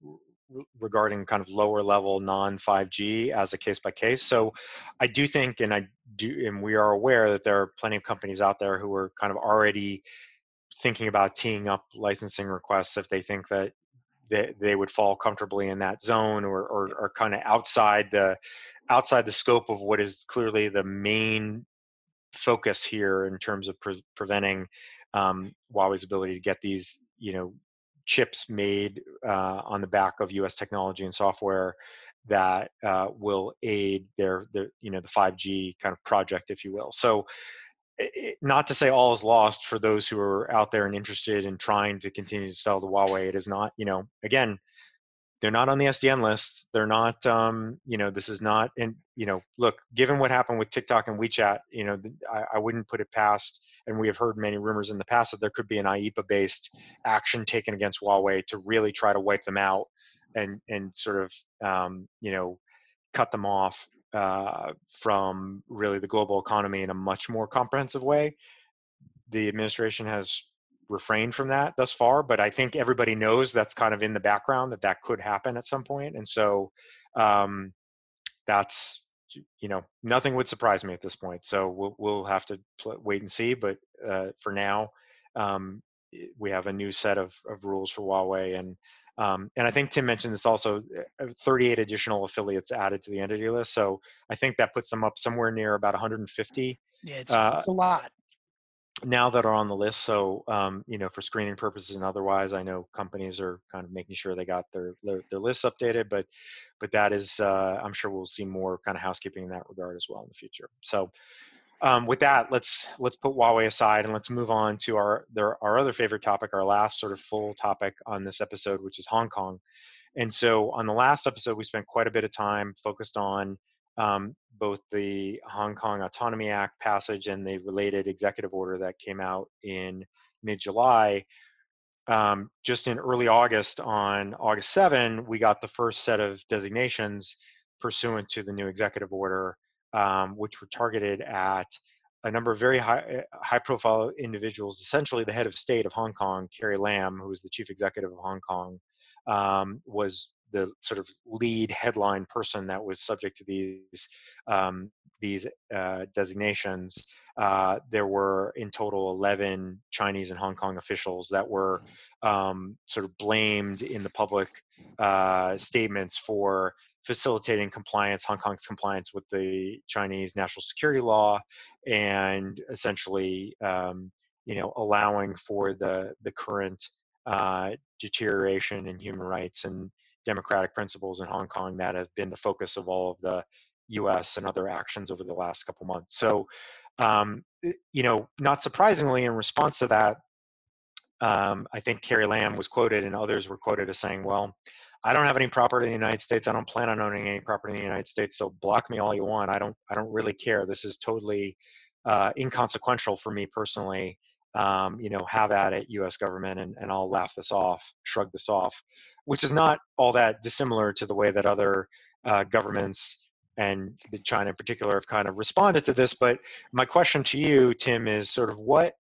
regarding kind of lower level non 5G as a case by case. So I do think, and I do, and we are aware that there are plenty of companies out there who are kind of already thinking about teeing up licensing requests if they think that they, they would fall comfortably in that zone or, or, or kind of outside the outside the scope of what is clearly the main focus here in terms of pre- preventing um, Huawei's ability to get these you know chips made uh, on the back of U.S. technology and software that uh, will aid their, their, you know, the 5G kind of project, if you will. So, it, not to say all is lost for those who are out there and interested in trying to continue to sell to Huawei. It is not, you know, again, they're not on the SDN list. They're not, um, you know, this is not, and you know, look, given what happened with TikTok and WeChat, you know, I, I wouldn't put it past, and we have heard many rumors in the past that there could be an IEEPA-based action taken against Huawei to really try to wipe them out and and sort of, um, you know, cut them off uh, from really the global economy in a much more comprehensive way. The administration has refrained from that thus far, but I think everybody knows that's kind of in the background that that could happen at some point, and so um, that's you know nothing would surprise me at this point. So we'll we'll have to pl- wait and see, but uh, for now, um, we have a new set of of rules for Huawei and. Um, and I think Tim mentioned this also, uh, 38 additional affiliates added to the entity list. So I think that puts them up somewhere near about 150. Yeah, it's, uh, it's a lot now that are on the list. So, um, you know, for screening purposes and otherwise, I know companies are kind of making sure they got their their, their lists updated. But, but that is, uh, I'm sure we'll see more kind of housekeeping in that regard as well in the future. So, um, with that, let's let's put Huawei aside and let's move on to our their, our other favorite topic, our last sort of full topic on this episode, which is Hong Kong. And so, on the last episode, we spent quite a bit of time focused on um, both the Hong Kong Autonomy Act passage and the related executive order that came out in mid July. Um, just in early August, on August 7, we got the first set of designations pursuant to the new executive order, um, which were targeted at a number of very high, eh, high profile individuals, essentially the head of state of Hong Kong, Carrie Lam, who was the chief executive of Hong Kong, um, was the sort of lead headline person that was subject to these um, these uh, designations. Uh, there were in total 11 Chinese and Hong Kong officials that were um, sort of blamed in the public uh, statements for facilitating compliance, Hong Kong's compliance with the Chinese national security law, and essentially, um, you know, allowing for the the current uh, deterioration in human rights and democratic principles in Hong Kong that have been the focus of all of the U.S. and other actions over the last couple months. So, um, you know, not surprisingly, in response to that, um, I think Carrie Lam was quoted and others were quoted as saying, "Well, I don't have any property in the United States. I don't plan on owning any property in the United States. So block me all you want. I don't. I don't really care. This is totally uh, inconsequential for me personally um, you know, have at it, U.S. government, and, and I'll laugh this off, shrug this off, which is not all that dissimilar to the way that other uh, governments and China in particular have kind of responded to this. But my question to you, Tim, is sort of what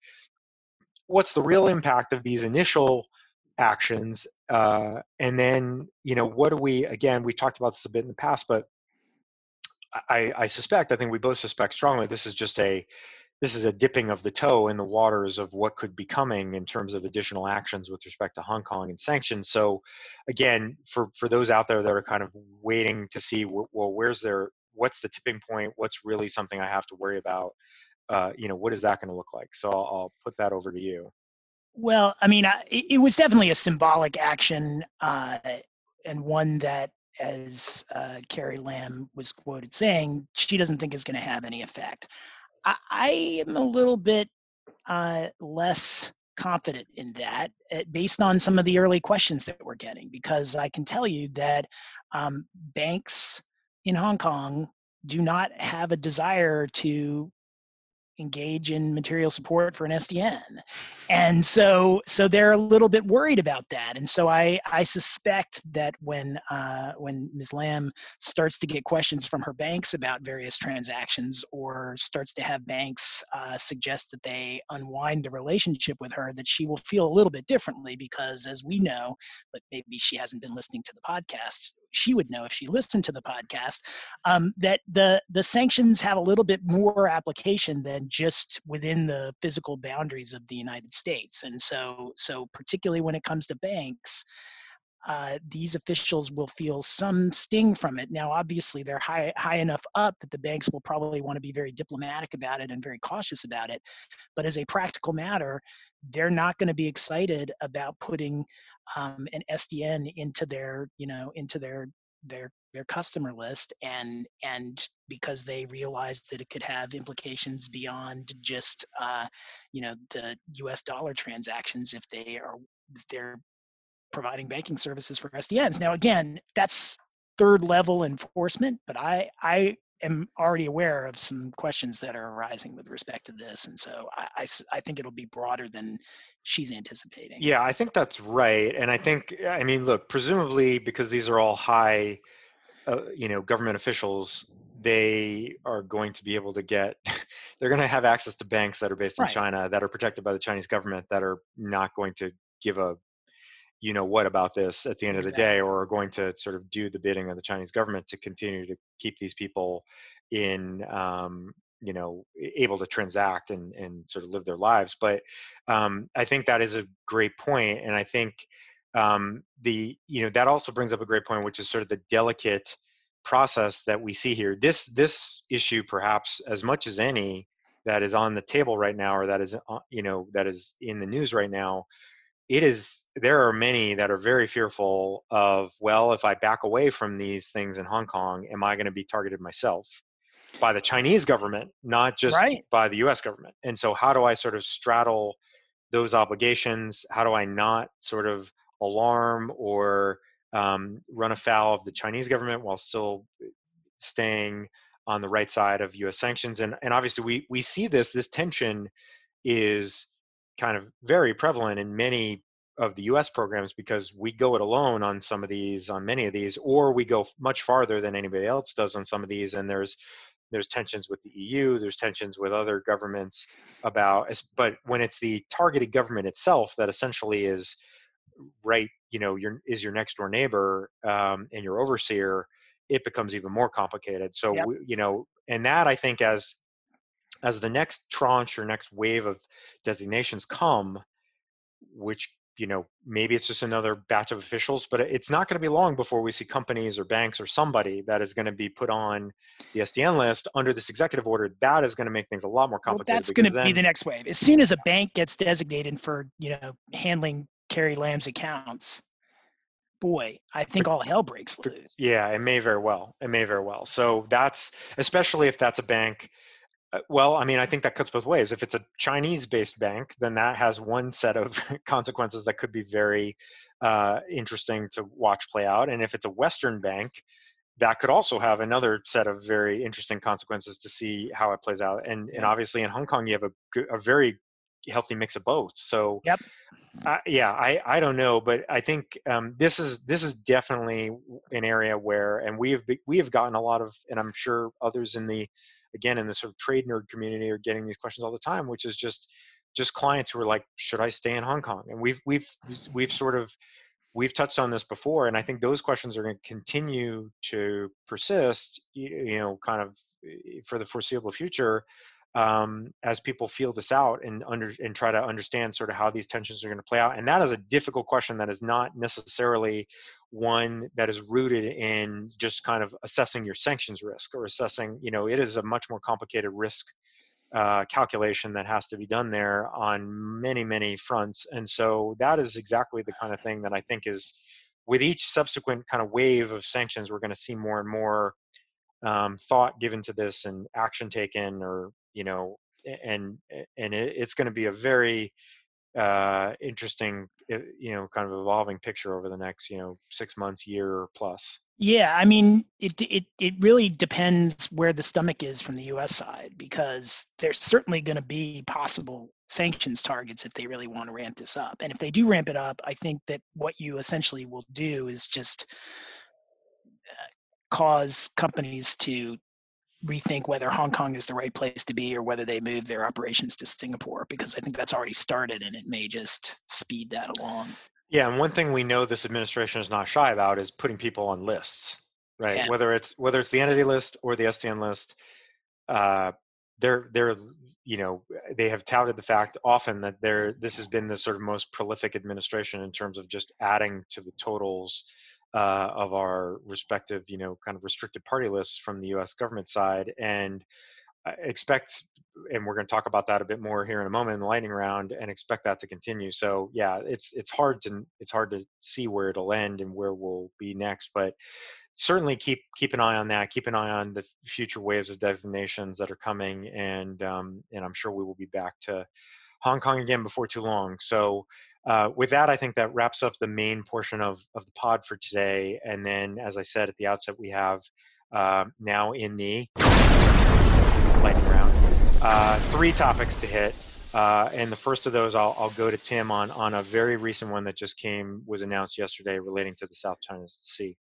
what's the real impact of these initial actions, uh, and then you know what do we again we talked about this a bit in the past, but I, I suspect I think we both suspect strongly this is just a this is a dipping of the toe in the waters of what could be coming in terms of additional actions with respect to Hong Kong and sanctions. So, again, for for those out there that are kind of waiting to see, well, where's their what's the tipping point? What's really something I have to worry about? Uh, you know, what is that going to look like? So I'll, I'll, put that over to you. Well, I mean, it, it was definitely a symbolic action uh, and one that as uh, Carrie Lam was quoted saying, she doesn't think is going to have any effect. I, I am a little bit uh, less confident in that uh, based on some of the early questions that we're getting, because I can tell you that um, banks in Hong Kong do not have a desire to engage in material support for an SDN. And so so they're a little bit worried about that. And so I I suspect that when uh, when Ms. Lam starts to get questions from her banks about various transactions or starts to have banks uh, suggest that they unwind the relationship with her, that she will feel a little bit differently because as we know, but maybe she hasn't been listening to the podcast, she would know if she listened to the podcast um, that the the sanctions have a little bit more application than just within the physical boundaries of the United States. And so so particularly when it comes to banks. Uh, these officials will feel some sting from it. Now, obviously, they're high high enough up that the banks will probably want to be very diplomatic about it and very cautious about it. But as a practical matter, they're not going to be excited about putting um, an SDN into their, you know, into their their their customer list and and because they realized that it could have implications beyond just uh, you know the US dollar transactions if they are if they're providing banking services for SDNs. Now again, that's third level enforcement, but I I am already aware of some questions that are arising with respect to this, and so I, I, I, think it'll be broader than she's anticipating. Yeah, I think that's right, and I think I mean, look, presumably because these are all high, uh, you know, government officials, they are going to be able to get, <laughs> they're going to have access to banks that are based in right. China that are protected by the Chinese government that are not going to give a you know what about this at the end exactly. of the day or are going to sort of do the bidding of the chinese government to continue to keep these people in um, you know able to transact and, and sort of live their lives but um, i think that is a great point and i think um, the you know that also brings up a great point which is sort of the delicate process that we see here this this issue perhaps as much as any that is on the table right now or that is uh, you know that is in the news right now it is there are many that are very fearful of well if i back away from these things in hong kong am i going to be targeted myself by the chinese government not just right. by the us government? And so how do i sort of straddle those obligations? How do i not sort of alarm or um, run afoul of the chinese government while still staying on the right side of us sanctions? And, and obviously we, we see this this tension is kind of very prevalent in many of the US programs because we go it alone on some of these on many of these or we go much farther than anybody else does on some of these and there's there's tensions with the EU there's tensions with other governments about but when it's the targeted government itself that essentially is right you know your is your next door neighbor um, and your overseer it becomes even more complicated so yep. we, you know and that I think as as the next tranche or next wave of designations come, which you know maybe it's just another batch of officials but it's not going to be long before we see companies or banks or somebody that is going to be put on the sdn list under this executive order. That is going to make things a lot more complicated well, that's going to then, be the next wave. As soon as a bank gets designated for you know handling carrie lam's accounts boy i think all hell breaks loose. Yeah it may very well it may very well. So that's especially if that's a bank well, I mean, I think that cuts both ways. If it's a Chinese based bank, then that has one set of <laughs> consequences that could be very uh, interesting to watch play out. And if it's a Western bank, that could also have another set of very interesting consequences to see how it plays out. And, and obviously in Hong Kong, you have a, a very healthy mix of both. So Yep. uh, yeah, I, I don't know, but I think um, this is this is definitely an area where, and we have we have gotten a lot of, and I'm sure others in the, again in the sort of trade nerd community are getting these questions all the time, which is just just clients who are like, should I stay in Hong Kong? And we've we've we've sort of we've touched on this before, and I think those questions are going to continue to persist, you know, kind of eh, for the foreseeable future um, as people feel this out and under and try to understand sort of how these tensions are going to play out. And that is a difficult question that is not necessarily one that is rooted in just kind of assessing your sanctions risk or assessing, you know, it is a much more complicated risk uh, calculation that has to be done there on many, many fronts. And so that is exactly the kind of thing that I think is with each subsequent kind of wave of sanctions, we're going to see more and more um, thought given to this and action taken or you know and and it's going to be a very uh, interesting eh, you know kind of evolving picture over the next you know six months year plus yeah, I mean, it it it really depends where the stomach is from the U.S. side because there's certainly going to be possible sanctions targets if they really want to ramp this up. And if they do ramp it up, I think that what you essentially will do is just cause companies to rethink whether Hong Kong is the right place to be or whether they move their operations to Singapore because I think that's already started and it may just speed that along. Yeah, and one thing we know this administration is not shy about is putting people on lists, right? Yeah. Whether it's whether it's the entity list or the SDN list, uh, they're they're you know they have touted the fact often that they're this has been the sort of most prolific administration in terms of just adding to the totals uh, of our respective, you know, kind of restricted party lists from the U.S. government side, and expect, and we're going to talk about that a bit more here in a moment in the lightning round, and expect that to continue. So yeah, it's it's hard to it's hard to see where it'll end and where we'll be next, but certainly keep keep an eye on that. Keep an eye on the future waves of designations that are coming, and um, and I'm sure we will be back to Hong Kong again before too long. So uh, with that, I think that wraps up the main portion of, of the pod for today. And then, as I said at the outset, we have uh, now in the lightning round uh, three topics to hit. Uh, and the first of those, I'll, I'll go to Tim on, on a very recent one that just came, was announced yesterday relating to the South China Sea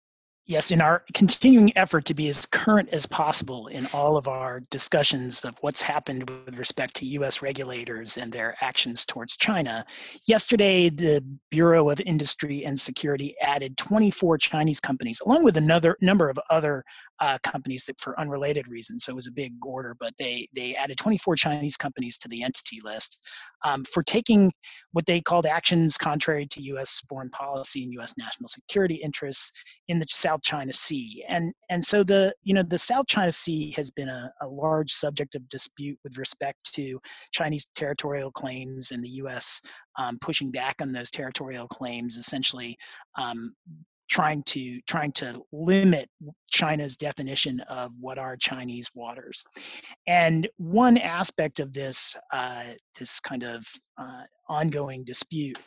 yes, in our continuing effort to be as current as possible in all of our discussions of what's happened with respect to US regulators and their actions towards China, yesterday the Bureau of Industry and Security added 24 Chinese companies, along with another number of other uh, companies that for unrelated reasons. So it was a big order, but they they added 24 Chinese companies to the entity list um, for taking what they called actions contrary to U.S. foreign policy and U.S. national security interests in the South China Sea. And and so the you know the South China Sea has been a, a large subject of dispute with respect to Chinese territorial claims and the U.S. Um, pushing back on those territorial claims, essentially um, trying to trying to limit China's definition of what are Chinese waters. And one aspect of this uh, this kind of uh, ongoing dispute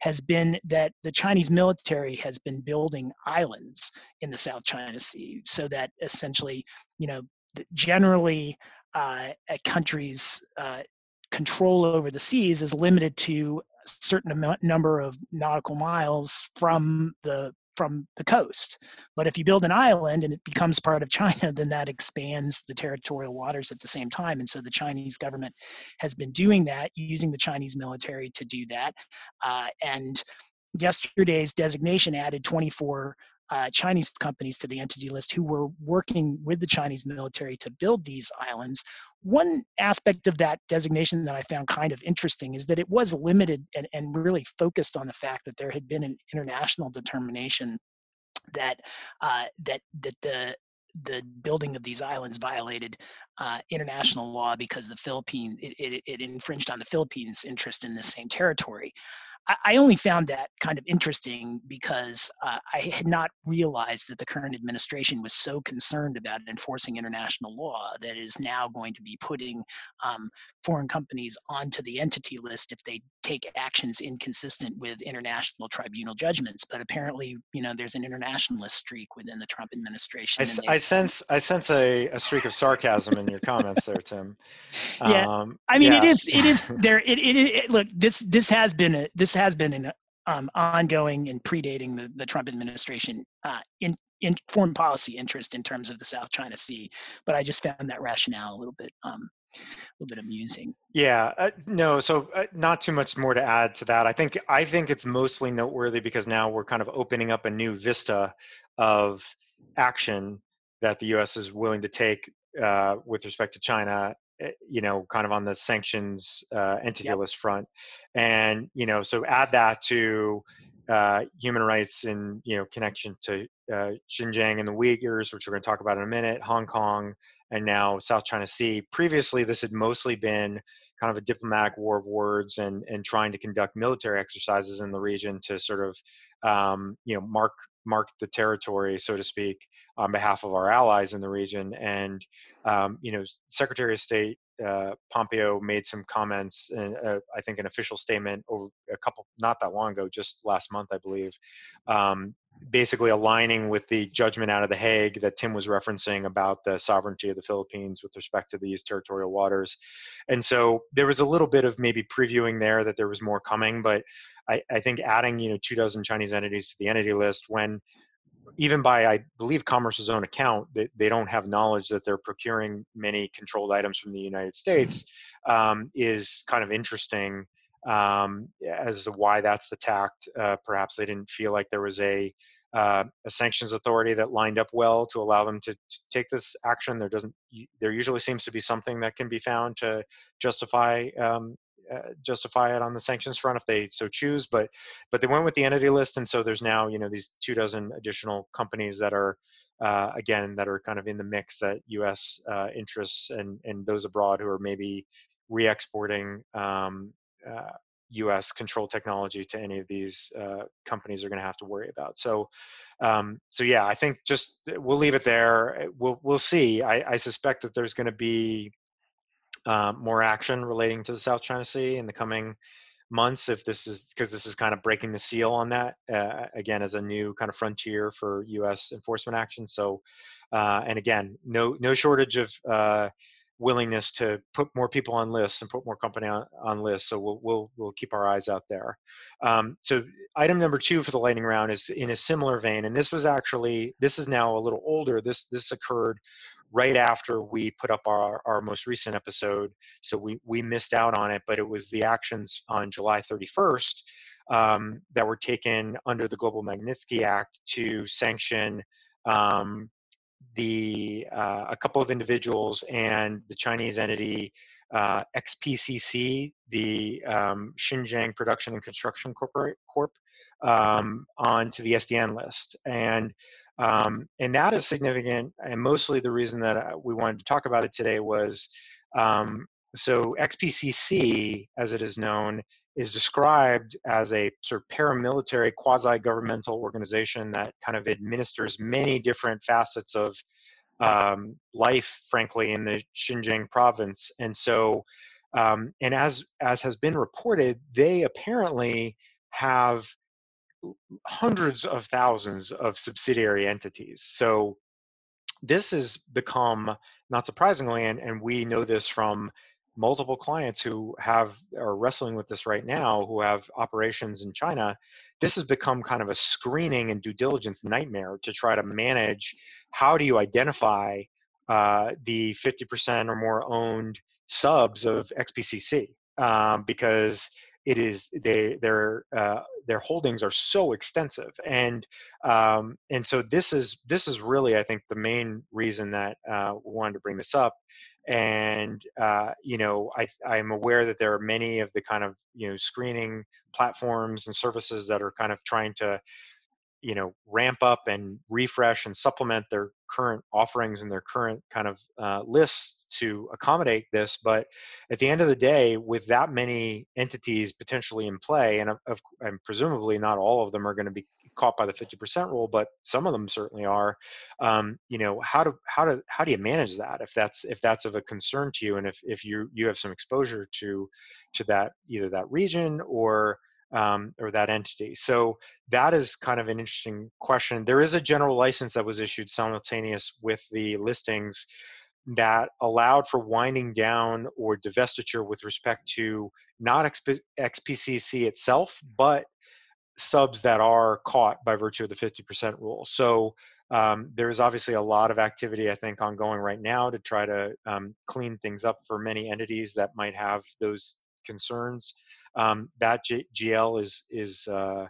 has been that the Chinese military has been building islands in the South China Sea, so that essentially, you know, generally uh, a country's uh, control over the seas is limited to a certain number of nautical miles from the from the coast. But if you build an island and it becomes part of China, <laughs> then that expands the territorial waters at the same time. And so the Chinese government has been doing that, using the Chinese military to do that. Uh, and yesterday's designation added 24 uh, Chinese companies to the entity list who were working with the Chinese military to build these islands. One aspect of that designation that I found kind of interesting is that it was limited and, and really focused on the fact that there had been an international determination that uh, that that the the building of these islands violated uh, international law because the Philippines it, it, it, infringed on the Philippines' interest in the same territory. I, only found that kind of interesting because uh, I had not realized that the current administration was so concerned about enforcing international law that is now going to be putting um, foreign companies onto the entity list if they take actions inconsistent with international tribunal judgments. But apparently, you know, there's an internationalist streak within the Trump administration. I, I sense I sense a, a streak of sarcasm in your comments there, Tim. <laughs> Yeah, um, I mean, yeah. it is it is there. It, it, it look this this has been a this has been an um, ongoing and predating the, the Trump administration uh, in in foreign policy interest in terms of the South China Sea. But I just found that rationale a little bit um, a little bit amusing. Yeah, uh, no, so uh, not too much more to add to that. I think I think it's mostly noteworthy because now we're kind of opening up a new vista of action that the U.S. is willing to take uh, with respect to China. Eh, you know, kind of on the sanctions uh, entity yep. list front, and you know, so add that to uh, human rights in you know connection to uh, Xinjiang and the Uyghurs, which we're going to talk about in a minute, Hong Kong, and now South China Sea. Previously, this had mostly been kind of a diplomatic war of words and and trying to conduct military exercises in the region to sort of um, you know mark mark the territory, so to speak, on behalf of our allies in the region. And um, you know, Secretary of State uh, Pompeo made some comments, and uh, I think an official statement over a couple, not that long ago, just last month, I believe, um, basically aligning with the judgment out of The Hague that Tim was referencing about the sovereignty of the Philippines with respect to these territorial waters. And so there was a little bit of maybe previewing there that there was more coming, but I, I think adding, you know, two dozen Chinese entities to the entity list when even by I believe Commerce's own account, they, they don't have knowledge that they're procuring many controlled items from the United States um, is kind of interesting um, as to why that's the tact. Uh, perhaps they didn't feel like there was a uh, a sanctions authority that lined up well to allow them to, to, take this action. There doesn't. There usually seems to be something that can be found to justify um, uh, justify it on the sanctions front if they so choose. But but they went with the entity list, and so there's now you know these two dozen additional companies that are uh, again that are kind of in the mix that U.S. Uh, interests and and those abroad who are maybe re-exporting um, U.S. Uh, control technology to any of these uh, companies are going to have to worry about. So. Um, so yeah, I think just we'll leave it there. We'll we'll see. I, I suspect that there's going to be um, more action relating to the South China Sea in the coming months if this is because this is kind of breaking the seal on that uh, again as a new kind of frontier for U.S. enforcement action. So, uh, and again, no no shortage of uh, willingness to put more people on lists and put more company on, on lists. So we'll we'll we'll keep our eyes out there. Um, so item number two for the lightning round is in a similar vein, and this was actually this is now a little older. This this occurred right after we put up our, our most recent episode. So we, we missed out on it, but it was the actions on July 31st um, that were taken under the Global Magnitsky Act to sanction um, the uh, a couple of individuals and the Chinese entity uh, XPCC, the um, Xinjiang Production and Construction Corporate Corp, um, onto the SDN list. And um, and that is significant. And mostly the reason that uh, we wanted to talk about it today was um, so XPCC, as it is known, is described as a sort of paramilitary quasi-governmental organization that kind of administers many different facets of um, life, frankly, in the Xinjiang province. And so, um, and as as has been reported, they apparently have hundreds of thousands of subsidiary entities. So this has become, not surprisingly, and, and we know this from multiple clients who have are wrestling with this right now who have operations in China this has become kind of a screening and due diligence nightmare to try to manage how do you identify uh, the 50% or more owned subs of XPCC um, because it is they their uh, their holdings are so extensive and um, and so this is this is really I think the main reason that uh, we wanted to bring this up and uh, you know I, i'm aware that there are many of the kind of you know screening platforms and services that are kind of trying to you know ramp up and refresh and supplement their current offerings and their current kind of uh, lists to accommodate this. But at the end of the day, with that many entities potentially in play, and, of, and presumably not all of them are going to be caught by the 50% rule, but some of them certainly are. Um, you know, how do how do how do you manage that if that's if that's of a concern to you, and if if you you have some exposure to to that either that region or um, or that entity. So that is kind of an interesting question. There is a general license that was issued simultaneous with the listings that allowed for winding down or divestiture with respect to not XPCC itself, but subs that are caught by virtue of the 50% rule. So um, there is obviously a lot of activity, I think, ongoing right now to try to um, clean things up for many entities that might have those concerns. Um, that G- GL is is uh,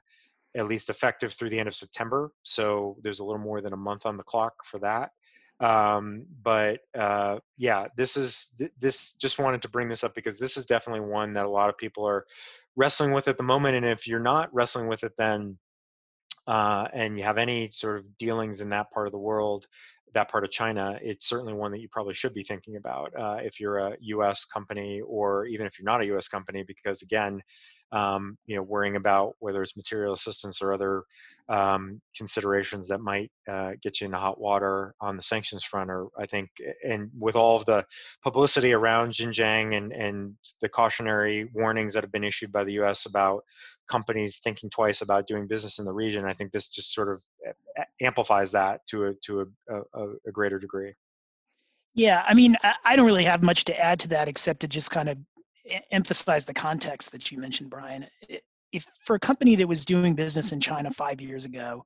at least effective through the end of September, so there's a little more than a month on the clock for that. Um, but uh, yeah, this is th- this. Just wanted to bring this up because this is definitely one that a lot of people are wrestling with at the moment. And if you're not wrestling with it, then uh, and you have any sort of dealings in that part of the world, that part of China, it's certainly one that you probably should be thinking about uh, if you're a U.S. company or even if you're not a U.S. company, because again, um, you know, worrying about whether it's material assistance or other um, considerations that might uh, get you into hot water on the sanctions front. Or I think, and with all of the publicity around Xinjiang and and the cautionary warnings that have been issued by the U.S. about companies thinking twice about doing business in the region, I think this just sort of amplifies that to a to a, a, a greater degree. Yeah, I mean, I don't really have much to add to that except to just kind of emphasize the context that you mentioned, Brian. If for a company that was doing business in China five years ago,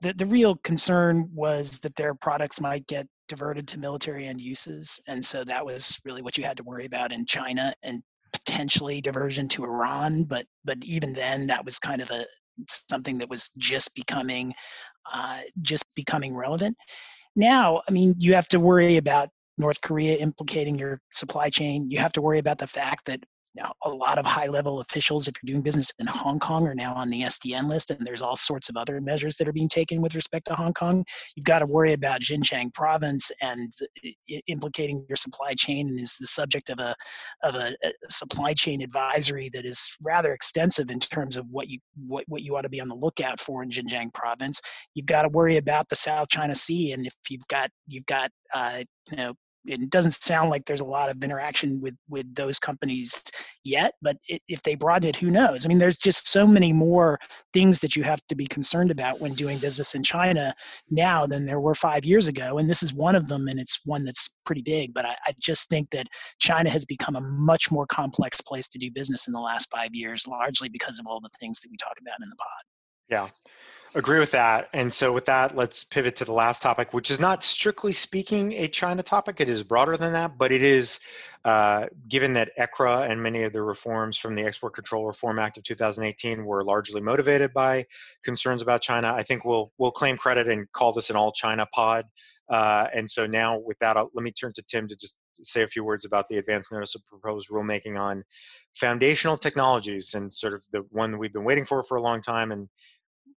the, the real concern was that their products might get diverted to military end uses. And so that was really what you had to worry about in China and potentially diversion to Iran. But but even then that was kind of a something that was just becoming uh, just becoming relevant. Now, I mean, you have to worry about North Korea implicating your supply chain. You have to worry about the fact that now, a lot of high level officials, if you're doing business in Hong Kong, are now on the SDN list, and there's all sorts of other measures that are being taken with respect to Hong Kong. You've got to worry about Xinjiang province and implicating your supply chain, and is the subject of a of a, a, supply chain advisory that is rather extensive in terms of what you what, what you ought to be on the lookout for in Xinjiang province. You've got to worry about the South China Sea, and if you've got you've got uh, you know it doesn't sound like there's a lot of interaction with with those companies yet but it, if they broaden it who knows? I mean there's just so many more things that you have to be concerned about when doing business in china now than there were five years ago and this is one of them and it's one that's pretty big but i, I just think that china has become a much more complex place to do business in the last five years largely because of all the things that we talk about in the pod. Yeah Agree with that. And so, with that, let's pivot to the last topic, which is not strictly speaking a China topic. It is broader than that, but it is, uh, given that ECRA and many of the reforms from the Export Control Reform Act of 2018 were largely motivated by concerns about China. I think we'll we'll claim credit and call this an all China pod. Uh, and so now, with that, I'll, let me turn to Tim to just say a few words about the advance notice of proposed rulemaking on foundational technologies and sort of the one we've been waiting for for a long time and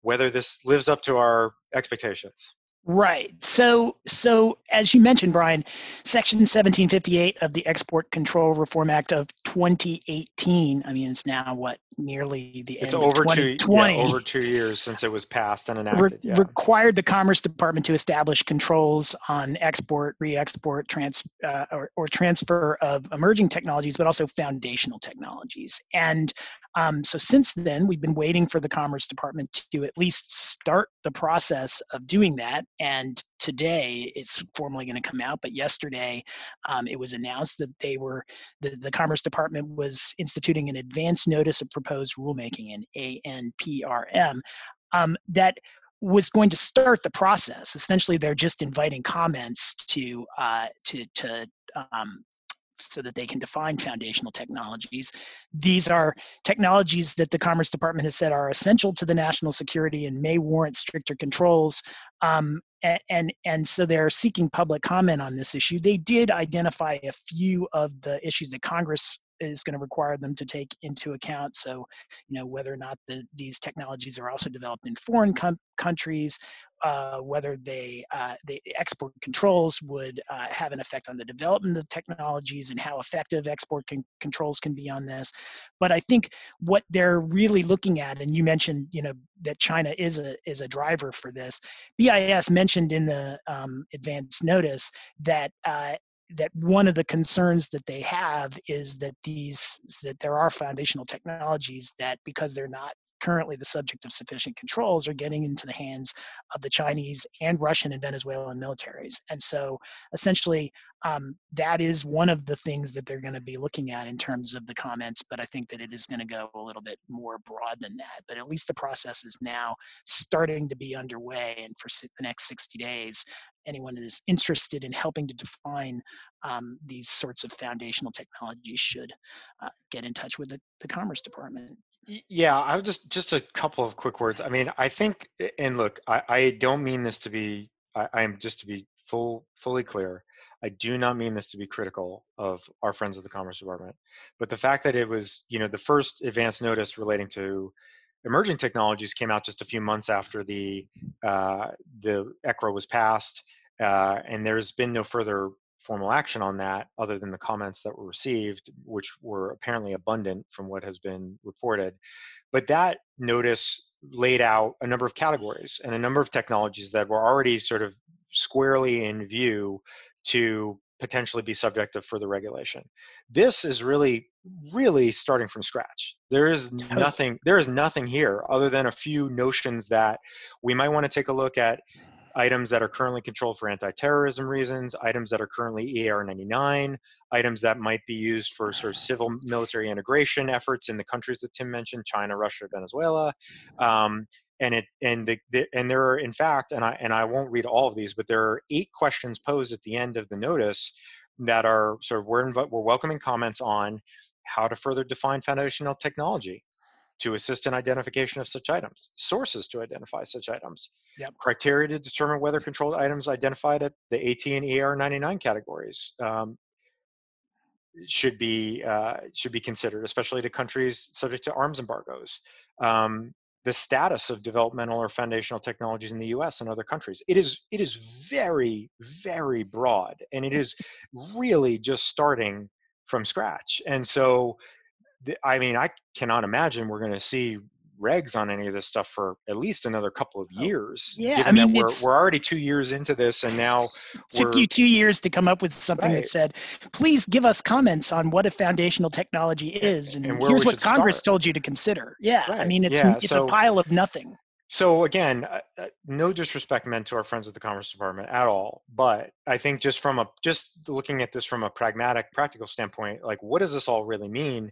whether this lives up to our expectations. Right. So, so as you mentioned, Brian, Section 1758 of the Export Control Reform Act of 2018. I mean, it's now what nearly the it's end over of 2020. Two, yeah, over two years since it was passed and enacted. Re- yeah. Required the Commerce Department to establish controls on export, re-export, trans uh, or, or transfer of emerging technologies, but also foundational technologies. And um, so since then, we've been waiting for the Commerce Department to at least start the process of doing that. And today, it's formally going to come out. But yesterday, um, it was announced that they were the, the Commerce Department was instituting an advance notice of proposed rulemaking, an ANPRM, um, that was going to start the process. Essentially, they're just inviting comments to uh, to to um, so that they can define foundational technologies. These are technologies that the Commerce Department has said are essential to the national security and may warrant stricter controls. Um, and, and, and so they're seeking public comment on this issue. They did identify a few of the issues that Congress is going to require them to take into account. So, you know, whether or not the, these technologies are also developed in foreign com- countries, uh, whether they uh, the export controls would uh, have an effect on the development of technologies and how effective export con- controls can be on this. But I think what they're really looking at, and you mentioned, you know, that China is a is a driver for this. BIS mentioned in the um, advance notice that uh, that one of the concerns that they have is that these that there are foundational technologies that because they're not currently the subject of sufficient controls are getting into the hands of the Chinese and Russian and Venezuelan militaries. And so essentially um, that is one of the things that they're going to be looking at in terms of the comments, but I think that it is going to go a little bit more broad than that. But at least the process is now starting to be underway, and for the next 60 days, anyone that is interested in helping to define um, these sorts of foundational technologies should uh, get in touch with the, the Commerce Department. Yeah, I would just just a couple of quick words. I mean, I think, and look, I, I don't mean this to be. I, am just to be full fully clear. I do not mean this to be critical of our friends of the Commerce Department, but the fact that it was, you know, the first advance notice relating to emerging technologies came out just a few months after the uh, the ECRA was passed, uh, and there's been no further formal action on that other than the comments that were received, which were apparently abundant from what has been reported. But that notice laid out a number of categories and a number of technologies that were already sort of squarely in view to potentially be subject of further regulation. This is really, really starting from scratch. There is nothing, there is nothing here other than a few notions that we might want to take a look at items that are currently controlled for anti-terrorism reasons, items that are currently EAR99, items that might be used for sort of civil military integration efforts in the countries that Tim mentioned, China, Russia, Venezuela. Um, and it and the, the, and there are in fact and I and I won't read all of these, but there are eight questions posed at the end of the notice that are sort of we're we're welcoming comments on how to further define foundational technology to assist in identification of such items, sources to identify such items, yep. criteria to determine whether controlled items identified at the AT and EAR99 categories um, should be uh, should be considered, especially to countries subject to arms embargoes. Um, the status of developmental or foundational technologies in the U.S. and other countries. It is it is very very broad, and it is really just starting from scratch. And so I mean, I cannot imagine we're going to see regs on any of this stuff for at least another couple of oh, years. Yeah, I mean, we're, we're already two years into this, and now it <laughs> took you two years to come up with something right. that said, "Please give us comments on what a foundational technology is, and, and here's what Congress start. told you to consider." Yeah, right. I mean, it's yeah. it's so, a pile of nothing. So again, uh, uh, no disrespect meant to our friends at the Commerce Department at all, but I think just from a just looking at this from a pragmatic, practical standpoint, like what does this all really mean?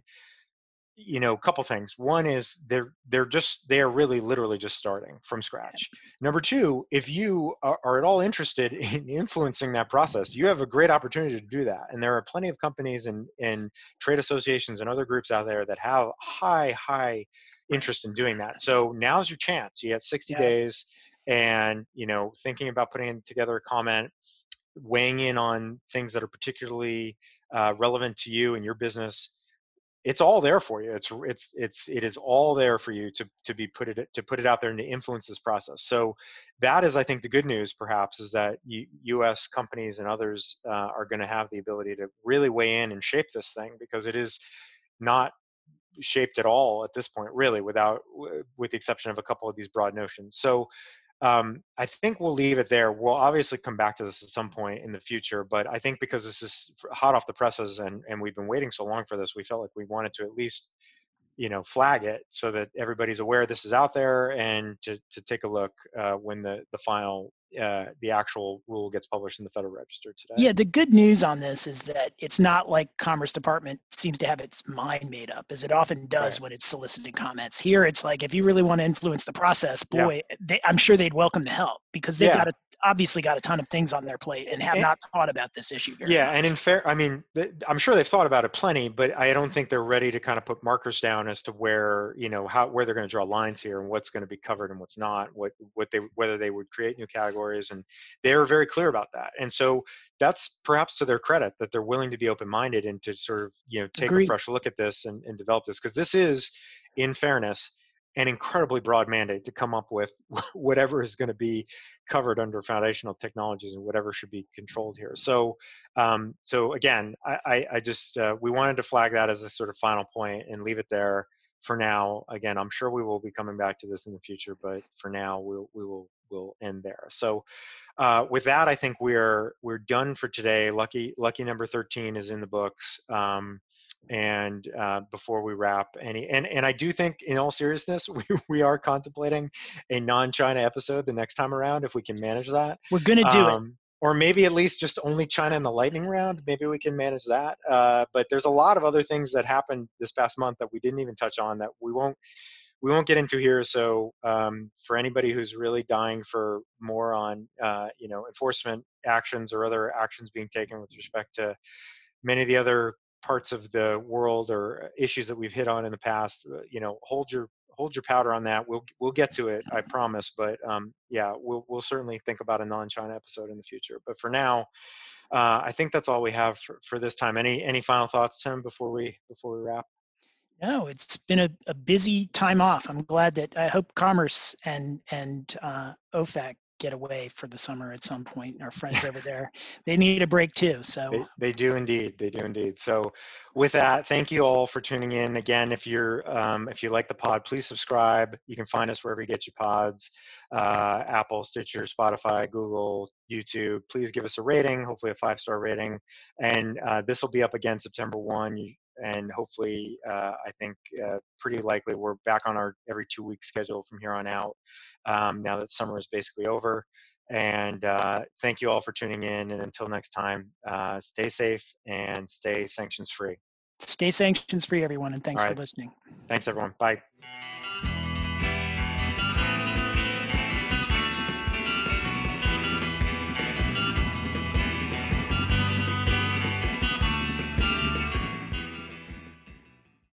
You know a couple things. One is they're they're just they are really literally just starting from scratch. Number two if you are, are, at all interested <laughs> in influencing that process you have a great opportunity to do that. And there are plenty of companies and and trade associations and other groups out there that have high high interest in doing that. So now's your chance. You have 60 yeah. days and you know thinking about putting together a comment weighing in on things that are particularly uh, relevant to you and your business it's all there for you. It's it's it's it is all there for you to to be put it to put it out there and to influence this process. So that is, I think, the good news. Perhaps is that U, U.S. companies and others uh, are going to have the ability to really weigh in and shape this thing because it is not shaped at all at this point, really, without with the exception of a couple of these broad notions. So um, I think we'll leave it there. We'll obviously come back to this at some point in the future, but I think because this is hot off the presses and, and we've been waiting so long for this, we felt like we wanted to at least, you know, flag it so that everybody's aware this is out there and to, to take a look uh, when the, the final uh, the actual rule gets published in the Federal Register today. Yeah, the good news on this is that it's not like Commerce Department seems to have its mind made up, as it often does right. when it's soliciting comments. Here, it's like if you really want to influence the process, boy, yeah. they, I'm sure they'd welcome the help because they've yeah. got a obviously got a ton of things on their plate and have and, not thought about this issue. yeah, much. and in fair, I mean, I'm sure they've thought about it plenty, but I don't think they're ready to kind of put markers down as to where you know how where they're going to draw lines here and what's going to be covered and what's not. What what they whether they would create new categories, and they're very clear about that. And so that's perhaps to their credit that they're willing to be open-minded and to sort of you know take Agreed. a fresh look at this and, and develop this because this is, in fairness an incredibly broad mandate to come up with <laughs> whatever is going to be covered under foundational technologies and whatever should be controlled here. So, um, so again, I, I, just uh, we wanted to flag that as a sort of final point and leave it there for now. Again, I'm sure we will be coming back to this in the future, but for now, we'll we will will end there. So. Uh, with that, I think we're we're done for today. Lucky lucky number 13 is in the books. Um, and uh, before we wrap any and and i do think in all seriousness <laughs> we, we are contemplating a non-china episode the next time around if we can manage that. We're gonna do um, it or maybe at least just only china in the lightning round maybe we can manage that uh, but there's a lot of other things that happened this past month that we didn't even touch on that we won't we won't get into here so um, for anybody who's really dying for more on uh, you know enforcement actions or other actions being taken with respect to many of the other parts of the world or issues that we've hit on in the past, uh, you know, hold your hold your powder on that. We'll we'll get to it, I <laughs> promise. But um, yeah, we'll we'll certainly think about a non-China episode in the future. But for now, uh, I think that's all we have for, for this time. Any any final thoughts, Tim, before we before we wrap? No, it's been a, a busy time off. I'm glad that I hope Commerce and and uh, OFAC get away for the summer at some point. Our friends <laughs> over there, they need a break too. So they, they, do indeed. They do indeed. So with that, thank you all for tuning in. Again, if you're um, if you like the pod, please subscribe. You can find us wherever you get your pods: uh, Apple, Stitcher, Spotify, Google, YouTube. Please give us a rating. Hopefully, a five star rating. And uh, this will be up again September one. You, and hopefully, uh, I think uh, pretty likely we're back on our every two week schedule from here on out um, now that summer is basically over. And uh, thank you all for tuning in. And until next time, uh, stay safe and stay sanctions free. Stay sanctions free, everyone. And thanks right. for listening. Thanks, everyone. Bye.